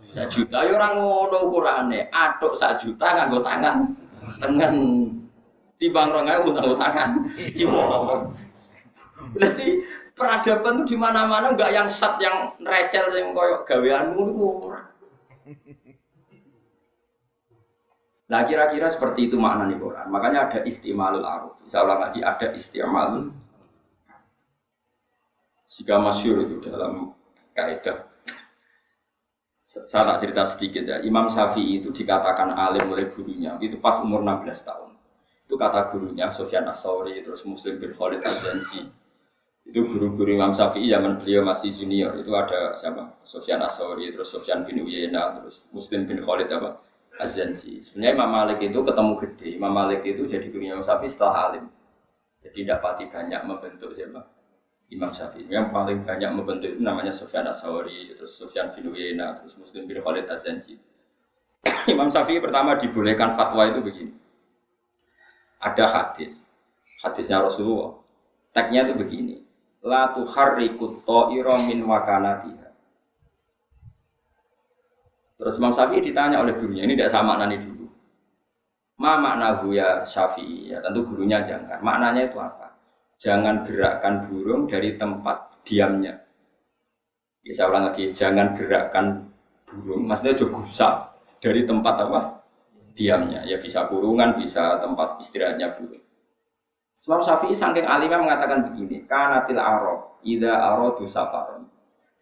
sak juta ya ora ngono ukurane. Aduk sak juta nganggo tangan tengen. Timbang rong ewu nganggo tangan kiwa. Berarti peradaban itu di mana-mana enggak yang sat yang recel yang koyok gaweanmu itu Nah kira-kira seperti itu makna nih Quran. Makanya ada istimalul aruf. Saya ulang lagi ada istimalul. Jika masyur itu dalam kaidah. Saya tak cerita sedikit ya. Imam Syafi'i itu dikatakan alim oleh gurunya. Itu pas umur 16 tahun. Itu kata gurunya Sofyan Asauri terus Muslim bin Khalid Az-Zanji itu guru-guru Imam Syafi'i zaman beliau masih junior itu ada siapa Sofyan Asori terus Sofyan bin Uyena terus Muslim bin Khalid apa Azanji sebenarnya Imam Malik itu ketemu gede Imam Malik itu jadi guru Imam Syafi'i setelah alim jadi dapati banyak membentuk siapa Imam Syafi'i yang paling banyak membentuk itu namanya Sofyan Asori terus Sofyan bin Uyena terus Muslim bin Khalid Azanji Imam Syafi'i pertama dibolehkan fatwa itu begini ada hadis hadisnya Rasulullah tagnya itu begini la tuharriku ta'ira min wakanatiha. Terus Imam Syafi'i ditanya oleh gurunya, ini tidak sama nani dulu. Ma makna ya Syafi'i, ya tentu gurunya jangan. Maknanya itu apa? Jangan gerakkan burung dari tempat diamnya. Ya, saya ulang lagi, jangan gerakkan burung, maksudnya juga gusap dari tempat apa? Diamnya. Ya bisa kurungan, bisa tempat istirahatnya burung. Sebab Syafi'i saking alimnya mengatakan begini, kanatil Arab, ida aradu safaron.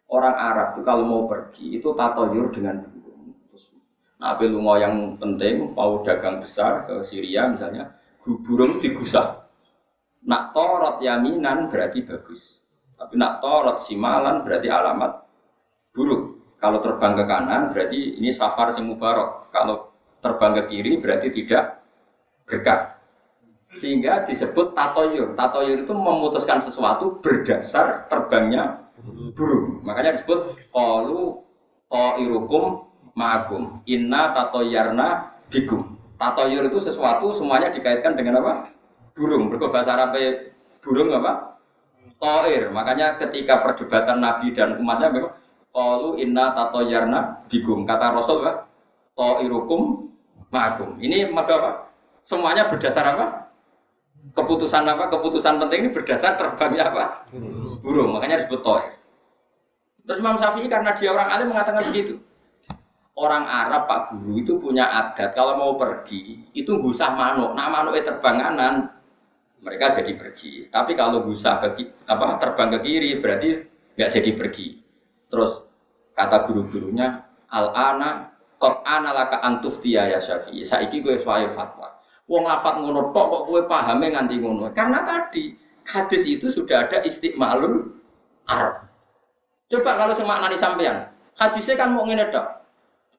Orang Arab itu kalau mau pergi itu tatoyur dengan burung. Terus, nah, lungo yang penting mau dagang besar ke Syria misalnya, burung digusah. Nak torot yaminan berarti bagus. Tapi nak torot simalan berarti alamat buruk. Kalau terbang ke kanan berarti ini safar sing mubarok. Kalau terbang ke kiri berarti tidak berkah sehingga disebut tatoyur. Tatoyur itu memutuskan sesuatu berdasar terbangnya burung. Makanya disebut qalu ta'irukum ma'akum. Inna tatoyarna bikum. Tatoyur itu sesuatu semuanya dikaitkan dengan apa? Burung. Berkata bahasa Arab burung apa? Toir. Makanya ketika perdebatan Nabi dan umatnya memang qalu inna tatoyarna bikum. Kata Rasul apa? Ta'irukum ma'akum. Ini apa? Semuanya berdasar apa? keputusan apa keputusan penting ini berdasar terbangnya apa burung makanya disebut toir terus Imam Syafi'i karena dia orang alim mengatakan begitu orang Arab Pak Guru itu punya adat kalau mau pergi itu gusah manuk nah manuknya terbang kanan mereka jadi pergi tapi kalau gusah ke apa terbang ke kiri berarti nggak jadi pergi terus kata guru-gurunya al ana kok ana laka antuf ya Syafi'i saiki gue suai fatwa Wong lafat ngono tok kok kowe pahame nganti ngono. Karena tadi hadis itu sudah ada istiqmalul Arab. Coba kalau semaknani sampean, hadisnya kan mau ngene tok.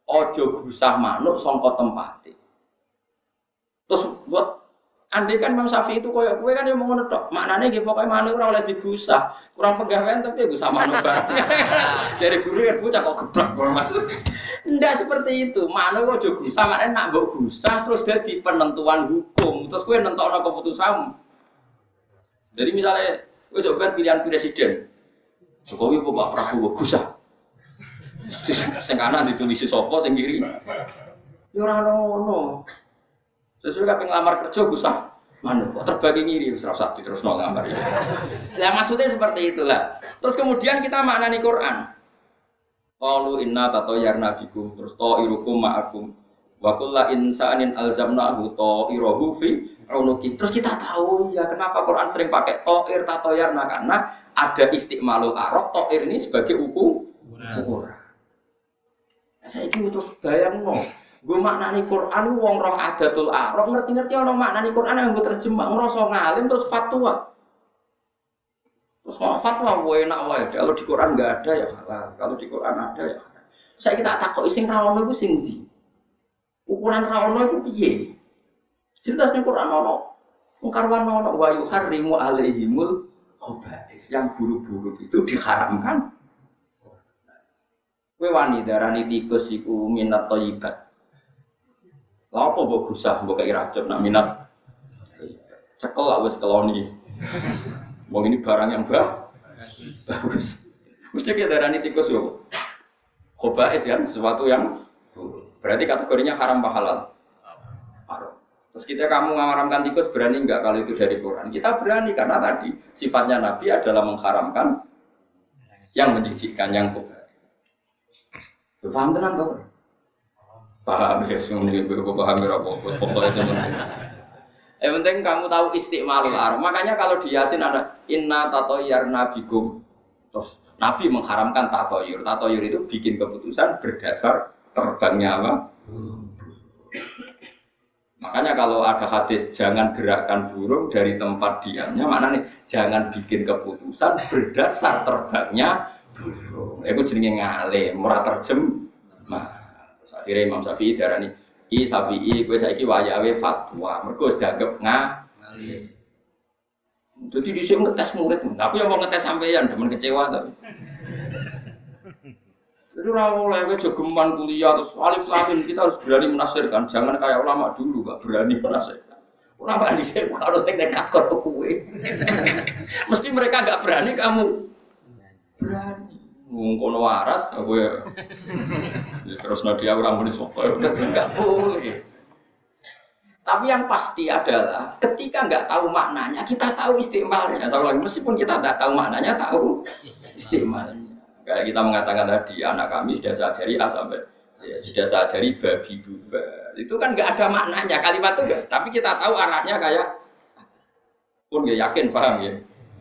Ojo gusah manuk songkot tempat. Terus buat Andai kan Imam Syafi'i itu koyok kue kan yang mau tok. Maknanya gitu pokoknya manuk ora oleh digusah. Kurang pegawaian tapi ya gusah manuk bareng. Dari guru kan bocah kok geblak maksud. Ndak seperti itu. Mana kok juga gusah, mana nak mbok gusah terus jadi penentuan hukum. Terus kowe nentokno keputusan. Jadi misalnya kowe coba pilihan presiden. Jokowi apa Pak Prabowo gusah. Sing kanan ditulis sapa sing kiri. Ya ora ono. Sesuai kabeh ngelamar kerja gusah Mana kok terbagi ngiri wis ora terus nol ngambar. Lah maksudnya seperti itulah. Terus kemudian kita maknani Quran. Qalu inna tatoyarna bikum terus ta'irukum ma'akum wa kullu insanin alzamnahu ta'irahu fi unuki. Terus kita tahu ya kenapa Quran sering pakai ta'ir tatoyarna karena ada istiqmalul arab ta'ir ini sebagai uku ukuran. Saya itu butuh bayang no. Gue maknani Quran, wong roh adatul arab ngerti-ngerti ono maknani Quran yang gue terjemah, ngerasa ngalim terus fatwa. Terus mau fatwa, gue enak wae. Kalau di Quran nggak ada ya halal, kalau di Quran ada ya halal. Saya kita takut ising rawono itu sing di. Ukuran rawono itu piye? Jelas nih Quran ono. Mengkarwan ono wa yuharrimu alaihimul khobais. Yang buruk-buruk itu diharamkan. Kue wani darani tikus iku minat toyibat. Lah apa mbok gusah mbok kei racun nak minat. Cekel lah wis keloni. Wong ini barang yang bah, bagus. Mesti kita darani tikus yo. Khobais kan sesuatu yang berarti kategorinya haram halal. Haram. Terus kita kamu mengharamkan tikus berani enggak kalau itu dari Quran? Kita berani karena tadi sifatnya Nabi adalah mengharamkan yang menjijikkan yang khobais. Paham tenang kok? Paham ya, semua ini gue paham ya, pokoknya semua. Yang penting kamu tahu istiqmalul arab. Makanya kalau di Yasin ada inna tatoyar nabigum. Terus Nabi mengharamkan tatoyur. Tatoyur itu bikin keputusan berdasar terbangnya apa? Makanya kalau ada hadis jangan gerakkan burung dari tempat diamnya, mana nih jangan bikin keputusan berdasar terbangnya burung. Itu jenenge ngale, murah terjem. Nah, akhirnya Imam Syafi'i darani i Syafi'i kowe saiki wayahe fatwa. Mergo wis dianggap ngali. Jadi di sini ngetes murid, aku yang mau ngetes sampeyan, teman kecewa tapi. Jadi rawol lagi jogeman kuliah terus alif lamin kita harus berani menafsirkan, jangan kayak ulama dulu gak berani menafsirkan. Ulama di sini harus nekat kau kue. Mesti mereka gak berani, kamu berani. Ngkono waras, aku ya. Terus dia orang muni sapa enggak boleh. Tapi yang pasti adalah ketika nggak tahu maknanya, kita tahu istimalnya. lagi meskipun kita tidak tahu maknanya, tahu istimalnya. Kayak kita mengatakan tadi, anak kami sudah saya ajari A sampai ya, sudah saya ajari babi buba. Itu kan nggak ada maknanya kalimat itu enggak. Tapi kita tahu arahnya kayak pun ya yakin paham ya.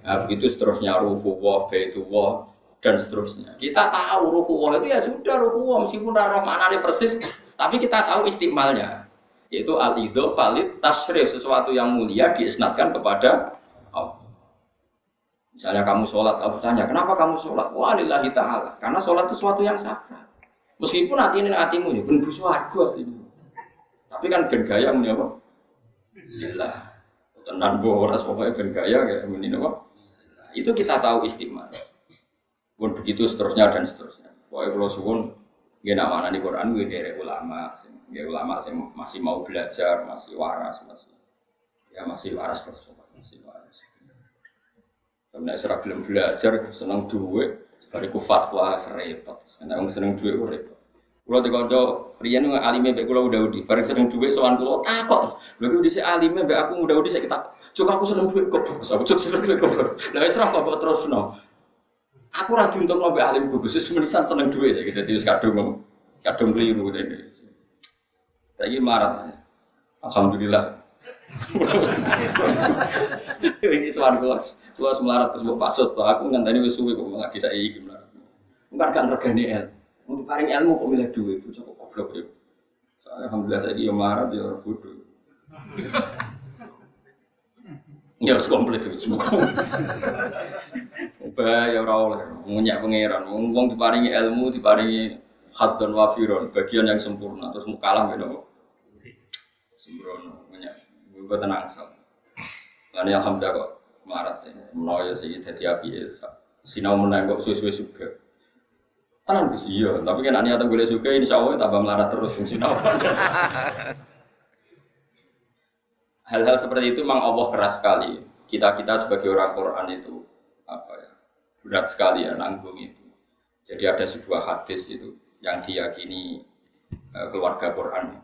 Nah, begitu seterusnya ruhu wah, baitu wah, dan seterusnya. Kita tahu ruhuwah itu ya sudah ruhuwah meskipun roh maknanya persis, tapi kita tahu istimalnya yaitu al valid tasrif sesuatu yang mulia diisnatkan kepada Allah. Misalnya kamu sholat, aku tanya, kenapa kamu sholat? Walillahi ta'ala. Karena sholat itu sesuatu yang sakral. Meskipun hati ini hatimu ya, pun buswargo sih. Tapi kan ben gaya muni apa? Lillah. Tenan boras pokoknya ben gaya kayak muni apa? Itu kita tahu istimal pun begitu seterusnya dan seterusnya. Pokoknya kalau suwun ya nama di Quran gue dari ulama, ya ulama sih masih mau belajar, masih waras, masih ya masih waras terus masih waras. Karena serah belum belajar, senang duit, dari kufat fatwa serempet, karena seneng duit repot. Kalau di konco Rian nggak alimnya baik kalau udah udi, bareng seneng duit soal kulo takut. Lalu di si alimnya baik aku udah udi saya kita, coba aku seneng duit kok, aku cukup seneng duit kok. Lalu serah kok terus no. Aku rajin untuk ngobrol alim gugus, menisan seneng duit saya gitu, terus kadung kadung keliru ini marah, alhamdulillah. ini suara kelas, kelas melarat terus mau pasut, aku nggak tadi wisuwi kok lagi saya ini melarat. Bukan kan regani el, untuk paling ilmu kok milih duit, itu cukup goblok ya. Alhamdulillah saya ini melarat ya orang bodoh. Ya harus komplit itu semua. Bahaya ora oleh munyak pangeran. Wong diparingi ilmu, diparingi hadon wafiron, bagian yang sempurna terus mau kalah gitu. Sembrono, munyak. Gue tenang asal. Lalu alhamdulillah kok marat ya. Menoyo sih jadi api ya. Sinau menang kok suwe-suwe juga. Tenang sih iya, tapi kan aneh atau gue suka ini Allah tambah melarat terus sinau. Hal-hal seperti itu memang Allah keras sekali. Kita kita sebagai orang Quran itu apa ya berat sekali ya nanggung itu. Jadi ada sebuah hadis itu yang diyakini uh, keluarga Quran.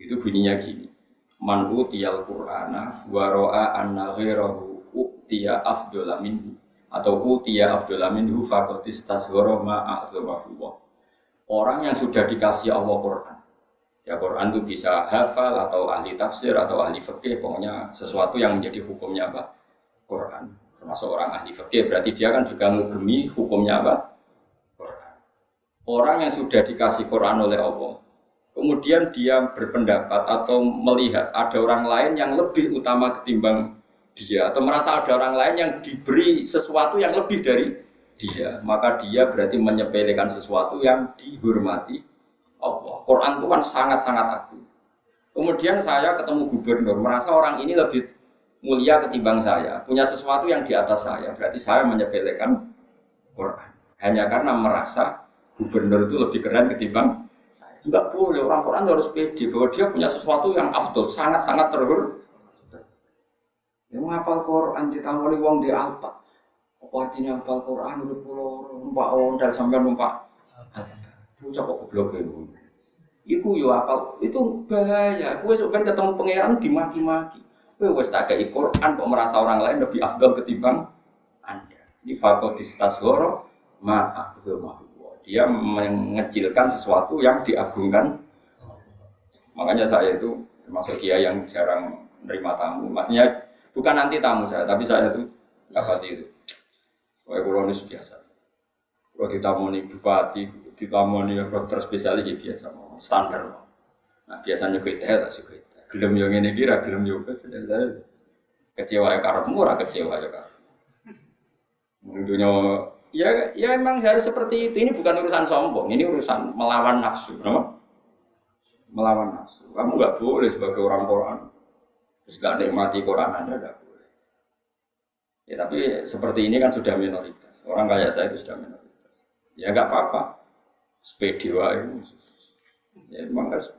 Itu bunyinya gini. Man utiyal Qur'ana wa ra'a anna ghairahu utiya afdhala minhu atau utiya afdhala minhu faqad istasghara ma Orang yang sudah dikasih Allah Quran. Ya Quran itu bisa hafal atau ahli tafsir atau ahli fikih, pokoknya sesuatu yang menjadi hukumnya apa? Quran. Termasuk orang ahli fikih berarti dia kan juga ngugemi hukumnya apa? Orang yang sudah dikasih Quran oleh Allah, kemudian dia berpendapat atau melihat ada orang lain yang lebih utama ketimbang dia atau merasa ada orang lain yang diberi sesuatu yang lebih dari dia maka dia berarti menyepelekan sesuatu yang dihormati Allah. Quran itu kan sangat-sangat agung. Kemudian saya ketemu gubernur merasa orang ini lebih mulia ketimbang saya punya sesuatu yang di atas saya berarti saya menyepelekan Quran hanya karena merasa gubernur itu lebih keren ketimbang Enggak boleh, orang Quran harus pede bahwa dia punya sesuatu yang afdol, sangat-sangat terhur. Yang menghafal Quran ditangani wong di Alpa. Apa artinya hafal Quran itu pulau numpak ondal sampai numpak. Bocah kok goblok ya. Iku yo apal, itu bahaya. Kue sebenarnya ketemu pangeran dimaki-maki. Kue wes tak kayak Quran kok merasa orang lain lebih afdol ketimbang Anda. Ini fakotis maaf dia mengecilkan sesuatu yang diagungkan. Makanya saya itu termasuk dia yang jarang menerima tamu. Maksudnya bukan nanti tamu saya, tapi saya itu dapat itu. Kayak kolonis biasa. Kalau ditamoni bupati, ditamoni dokter spesialis ya biasa, standar. Nah biasanya kita tak sih Gelem yang ini kira, gelem juga saya kecewa ya karena murah kecewa ya. Dunia ya ya emang harus seperti itu. Ini bukan urusan sombong, ini urusan melawan nafsu, no? Melawan nafsu. Kamu nggak boleh sebagai orang Quran, terus nggak nikmati Quran aja nggak boleh. Ya tapi seperti ini kan sudah minoritas. Orang kayak saya itu sudah minoritas. Ya nggak apa-apa. Sepedi wae. Ya emang harus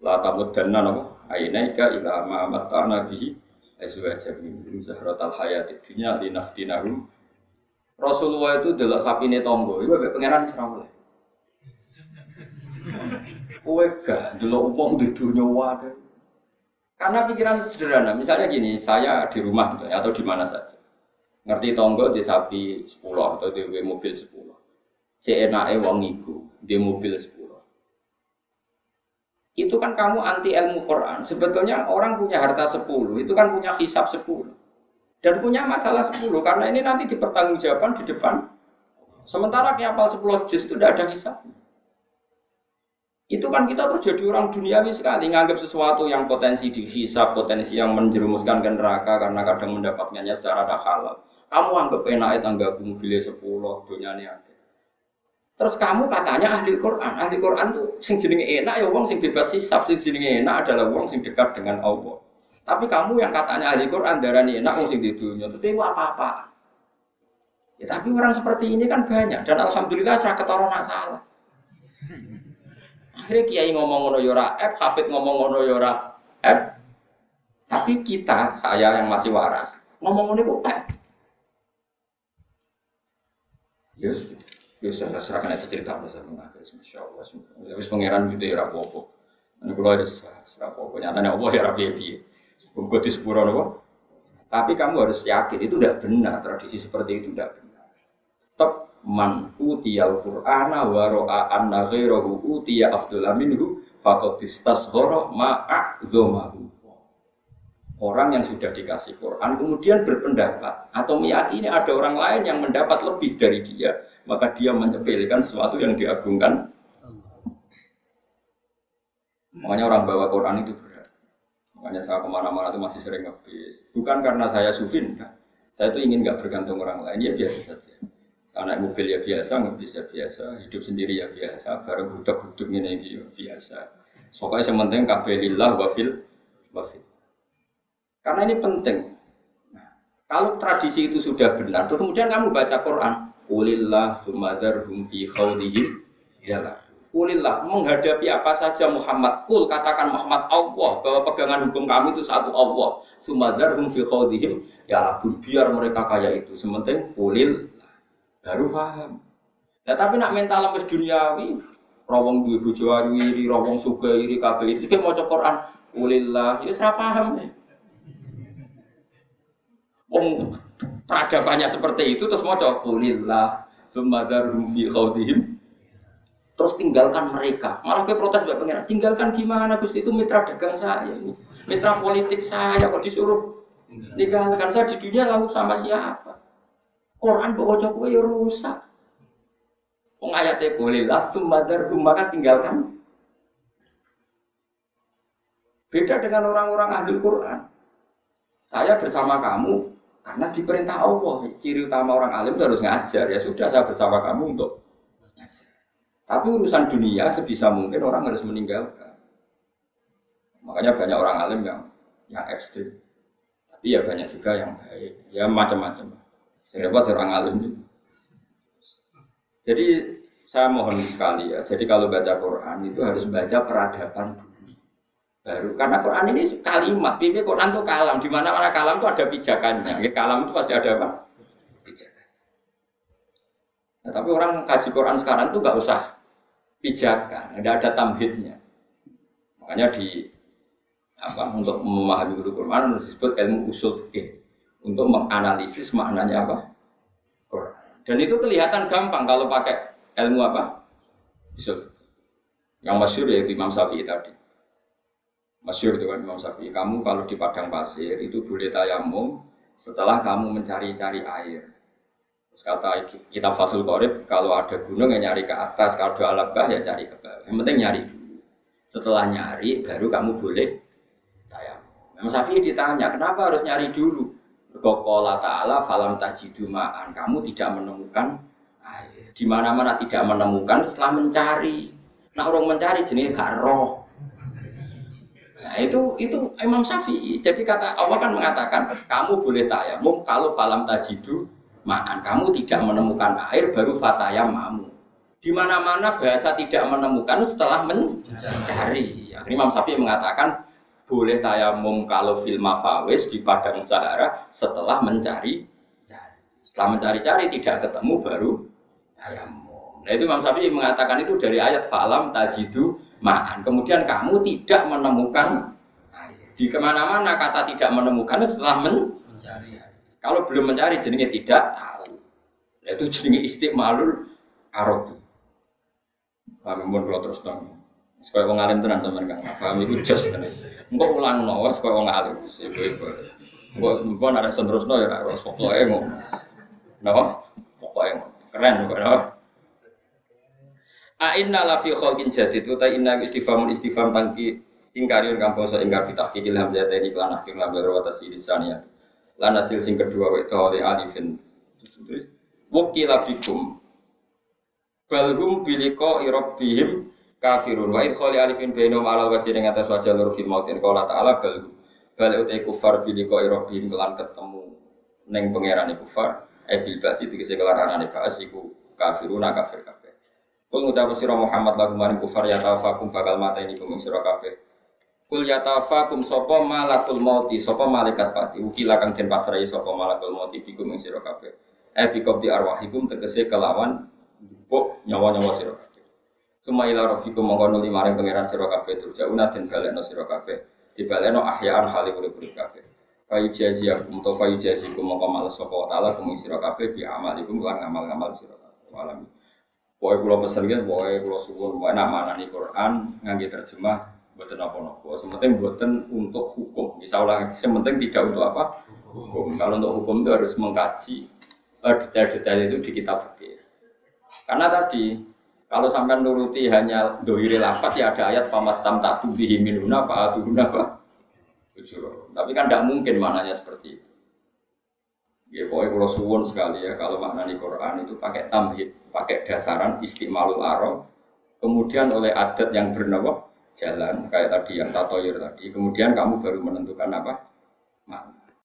la tamuddanna napa ainaika ila ma mata'na bihi azwajan min zahratal hayatid dunya linaftinahum Rasulullah itu delok sapine tonggo, itu mbek pangeran serawle. Kowe gak delok wong di dunia wae. Karena pikiran sederhana, misalnya gini, saya di rumah gitu, atau di mana saja. Ngerti tonggo di sapi 10 atau di mobil 10. CNAE wong iku, di mobil 10. Itu kan kamu anti ilmu Quran. Sebetulnya orang punya harta 10, itu kan punya hisap 10 dan punya masalah 10 karena ini nanti dipertanggungjawabkan di depan. Sementara kiapal 10 juz itu tidak ada hisap. Itu kan kita terjadi orang duniawi sekali nganggap sesuatu yang potensi dihisap, potensi yang menjerumuskan ke neraka karena kadang mendapatkannya secara tak halal. Kamu anggap enak tangga mobilnya 10 dunia ini. Terus kamu katanya ahli Quran, ahli Quran tuh sing jenenge enak ya wong sing bebas hisap, sing jenenge enak adalah wong sing dekat dengan Allah. Tapi kamu yang katanya ahli Quran darah ini enak sing di dunia, tapi apa-apa. Ya, tapi orang seperti ini kan banyak dan alhamdulillah serah ketara nak salah. Akhirnya kiai ngomong ngono yora ya F, Hafid ngomong ngono yora ya F. Tapi kita, saya yang masih waras, ngomong ngono kok. Yes, yes, saya serahkan aja cerita masa mengakhir, masya Allah. Wis pangeran gitu ya rapopo. Ini kalau ya rapopo, nyatanya Allah ya rapi Buku di sepuro nopo. Tapi kamu harus yakin itu tidak benar. Tradisi seperti itu tidak benar. Tetap man utiyal qur'ana wa ro'a anna ghairahu utiya afdala minhu faqad istasghara ma'a'dhamahu. Orang yang sudah dikasih Quran kemudian berpendapat atau meyakini ada orang lain yang mendapat lebih dari dia, maka dia menyepelekan sesuatu yang diagungkan. Makanya orang bawa Quran itu Makanya saya ke mana-mana itu masih sering ngebis. Bukan karena saya sufin, ya. saya itu ingin nggak bergantung orang lain, ya biasa saja. Saya naik mobil ya biasa, ngebis ya biasa, hidup sendiri ya biasa, bareng huduk-huduk ini ya biasa. Pokoknya yang penting kabelillah wafil wafil. Karena ini penting. Nah, kalau tradisi itu sudah benar, terus kemudian kamu baca Quran, Ulillah sumadar hum fi yalah. Kulillah menghadapi apa saja Muhammad kul katakan Muhammad Allah bahwa pegangan hukum kami itu satu Allah sumadar hum fi ya pun biar mereka kaya itu sementing kulil baru paham Nah, tapi nak mental wis duniawi, rawong duwe bojo iri, suga iri kabeh iki maca Quran, ulillah, ya ora paham. Wong peradabannya seperti itu terus maca ulillah, sumadarum fi khawdihim. Terus tinggalkan mereka. Malah ke protes mbak pengen. Tinggalkan gimana Gusti itu mitra dagang saya, mitra politik saya kok disuruh tinggalkan saya di dunia lalu sama siapa? Quran bawa coba ya rusak. Wong ayatnya boleh lah, sumadar maka tinggalkan. Beda dengan orang-orang ahli Quran. Saya bersama kamu karena diperintah Allah. Ciri utama orang alim itu harus ngajar. Ya sudah saya bersama kamu untuk ngajar. Tapi urusan dunia sebisa mungkin orang harus meninggalkan. Makanya banyak orang alim yang yang ekstrim. Tapi ya banyak juga yang baik. Ya macam-macam. Saya dapat orang alim itu. Jadi saya mohon sekali ya. Jadi kalau baca Quran itu harus baca peradaban. Baru karena Quran ini kalimat, pipi Quran itu kalam. Di mana mana kalam itu ada pijakannya. Ya, kalam itu pasti ada apa? Pijakan. Nah, tapi orang kaji Quran sekarang itu nggak usah pijakan, tidak ada tamhidnya. Makanya di apa untuk memahami Quran harus disebut ilmu usul fikih untuk menganalisis maknanya apa Quran. Dan itu kelihatan gampang kalau pakai ilmu apa? Usul. Yang masyur ya Imam Syafi'i tadi. Masyur kan Imam Syafi'i. Kamu kalau di padang pasir itu boleh tayamum setelah kamu mencari-cari air. Terus kata kita Fathul Qorib, kalau ada gunung yang nyari ke atas, kalau ada alabah ya cari ke bawah. Yang penting nyari dulu. Setelah nyari, baru kamu boleh tayamum. Imam Syafi'i ditanya, kenapa harus nyari dulu? Kokola ta'ala falam tajidu ma'an. Kamu tidak menemukan air. Di mana-mana tidak menemukan setelah mencari. Nah orang mencari jenis gak roh. Nah itu itu Imam Syafi'i. Jadi kata Allah kan mengatakan kamu boleh tayamum kalau falam tajidu ma'an. Kamu tidak menemukan air baru fatayam mamu. Di mana-mana bahasa tidak menemukan setelah mencari. Akhirnya Imam Syafi'i mengatakan boleh tayamum kalau film mafawis di padang Sahara setelah mencari cari. Setelah mencari-cari tidak ketemu baru tayamum. Nah itu Imam Syafi'i mengatakan itu dari ayat falam tajidu ma'an. Kemudian kamu tidak menemukan air. Di ke mana-mana kata tidak menemukan setelah mencari. Kalau belum mencari jenenge tidak tahu. Itu jenenge istiqmalul arab. Kami mau terus dong. Supaya wong alim tenan sampean Kang. Paham iku jos tenan. Engko ulang no wis koyo wong alim. Ibu-ibu. Engko engko nek terusno ya ora pokoke ngono. Napa? Pokoke keren kok napa? A inna la fi khalqin jadid. Uta inna istifham tangki ingkariun kang basa ingkar bitakil hamzah tadi kelan akhir lam tasirisaniyah. Lan hasil sing kedua wa oleh alifin. Terus wakila fikum balhum biliko irobihim kafirun. Wa idkhali alifin bainum alal wajhi ing atas wajah lur fil maut qala ta'ala bal bal utai kufar biliko irobihim kelan ketemu ning pangerane kufar. E bil basi tegese kelarane bas iku kafiruna kafir Kul ngucap sira Muhammad lagu maring kufar ya tawafakum bakal mata ini kuming sira kabeh Kul yatafakum sapa malakul mauti sapa malaikat pati ukila kang den pasrai sapa malakul mauti bikum ing sira kabeh eh bikum di arwahikum tegese kelawan buk nyawa-nyawa sira kabeh Suma ila rabbikum mongko nuli maring pangeran sira kabeh turjauna den balekno sira kabeh. Dibalekno ahyaan hale urip-urip kabeh. Fayu jaziakum to fayu jazikum mongko males sapa taala kuming sira kabeh bi amalikum lan ngamal-ngamal sira kabeh. Walami. Pokoke kula pesen nggih, pokoke kula suwun pokoke nak manani Quran ngangge terjemah mboten napa-napa. Sementing mboten untuk hukum. Misalnya sementing tidak untuk apa? Hukum. Kalau untuk hukum itu harus mengkaji eh, detail-detail itu di kitab fikih. Karena tadi kalau sampai nuruti hanya dohiri lafat ya ada ayat famas tam tak tubihi minuna fa'atuhuna apa? Tapi kan tidak mungkin maknanya seperti itu. Ya pokoknya kalau suwun sekali ya kalau makna di Quran itu pakai tamhid, pakai dasaran istimalul arab, kemudian oleh adat yang bernama jalan kayak tadi yang tatoyir tadi, kemudian kamu baru menentukan apa makna.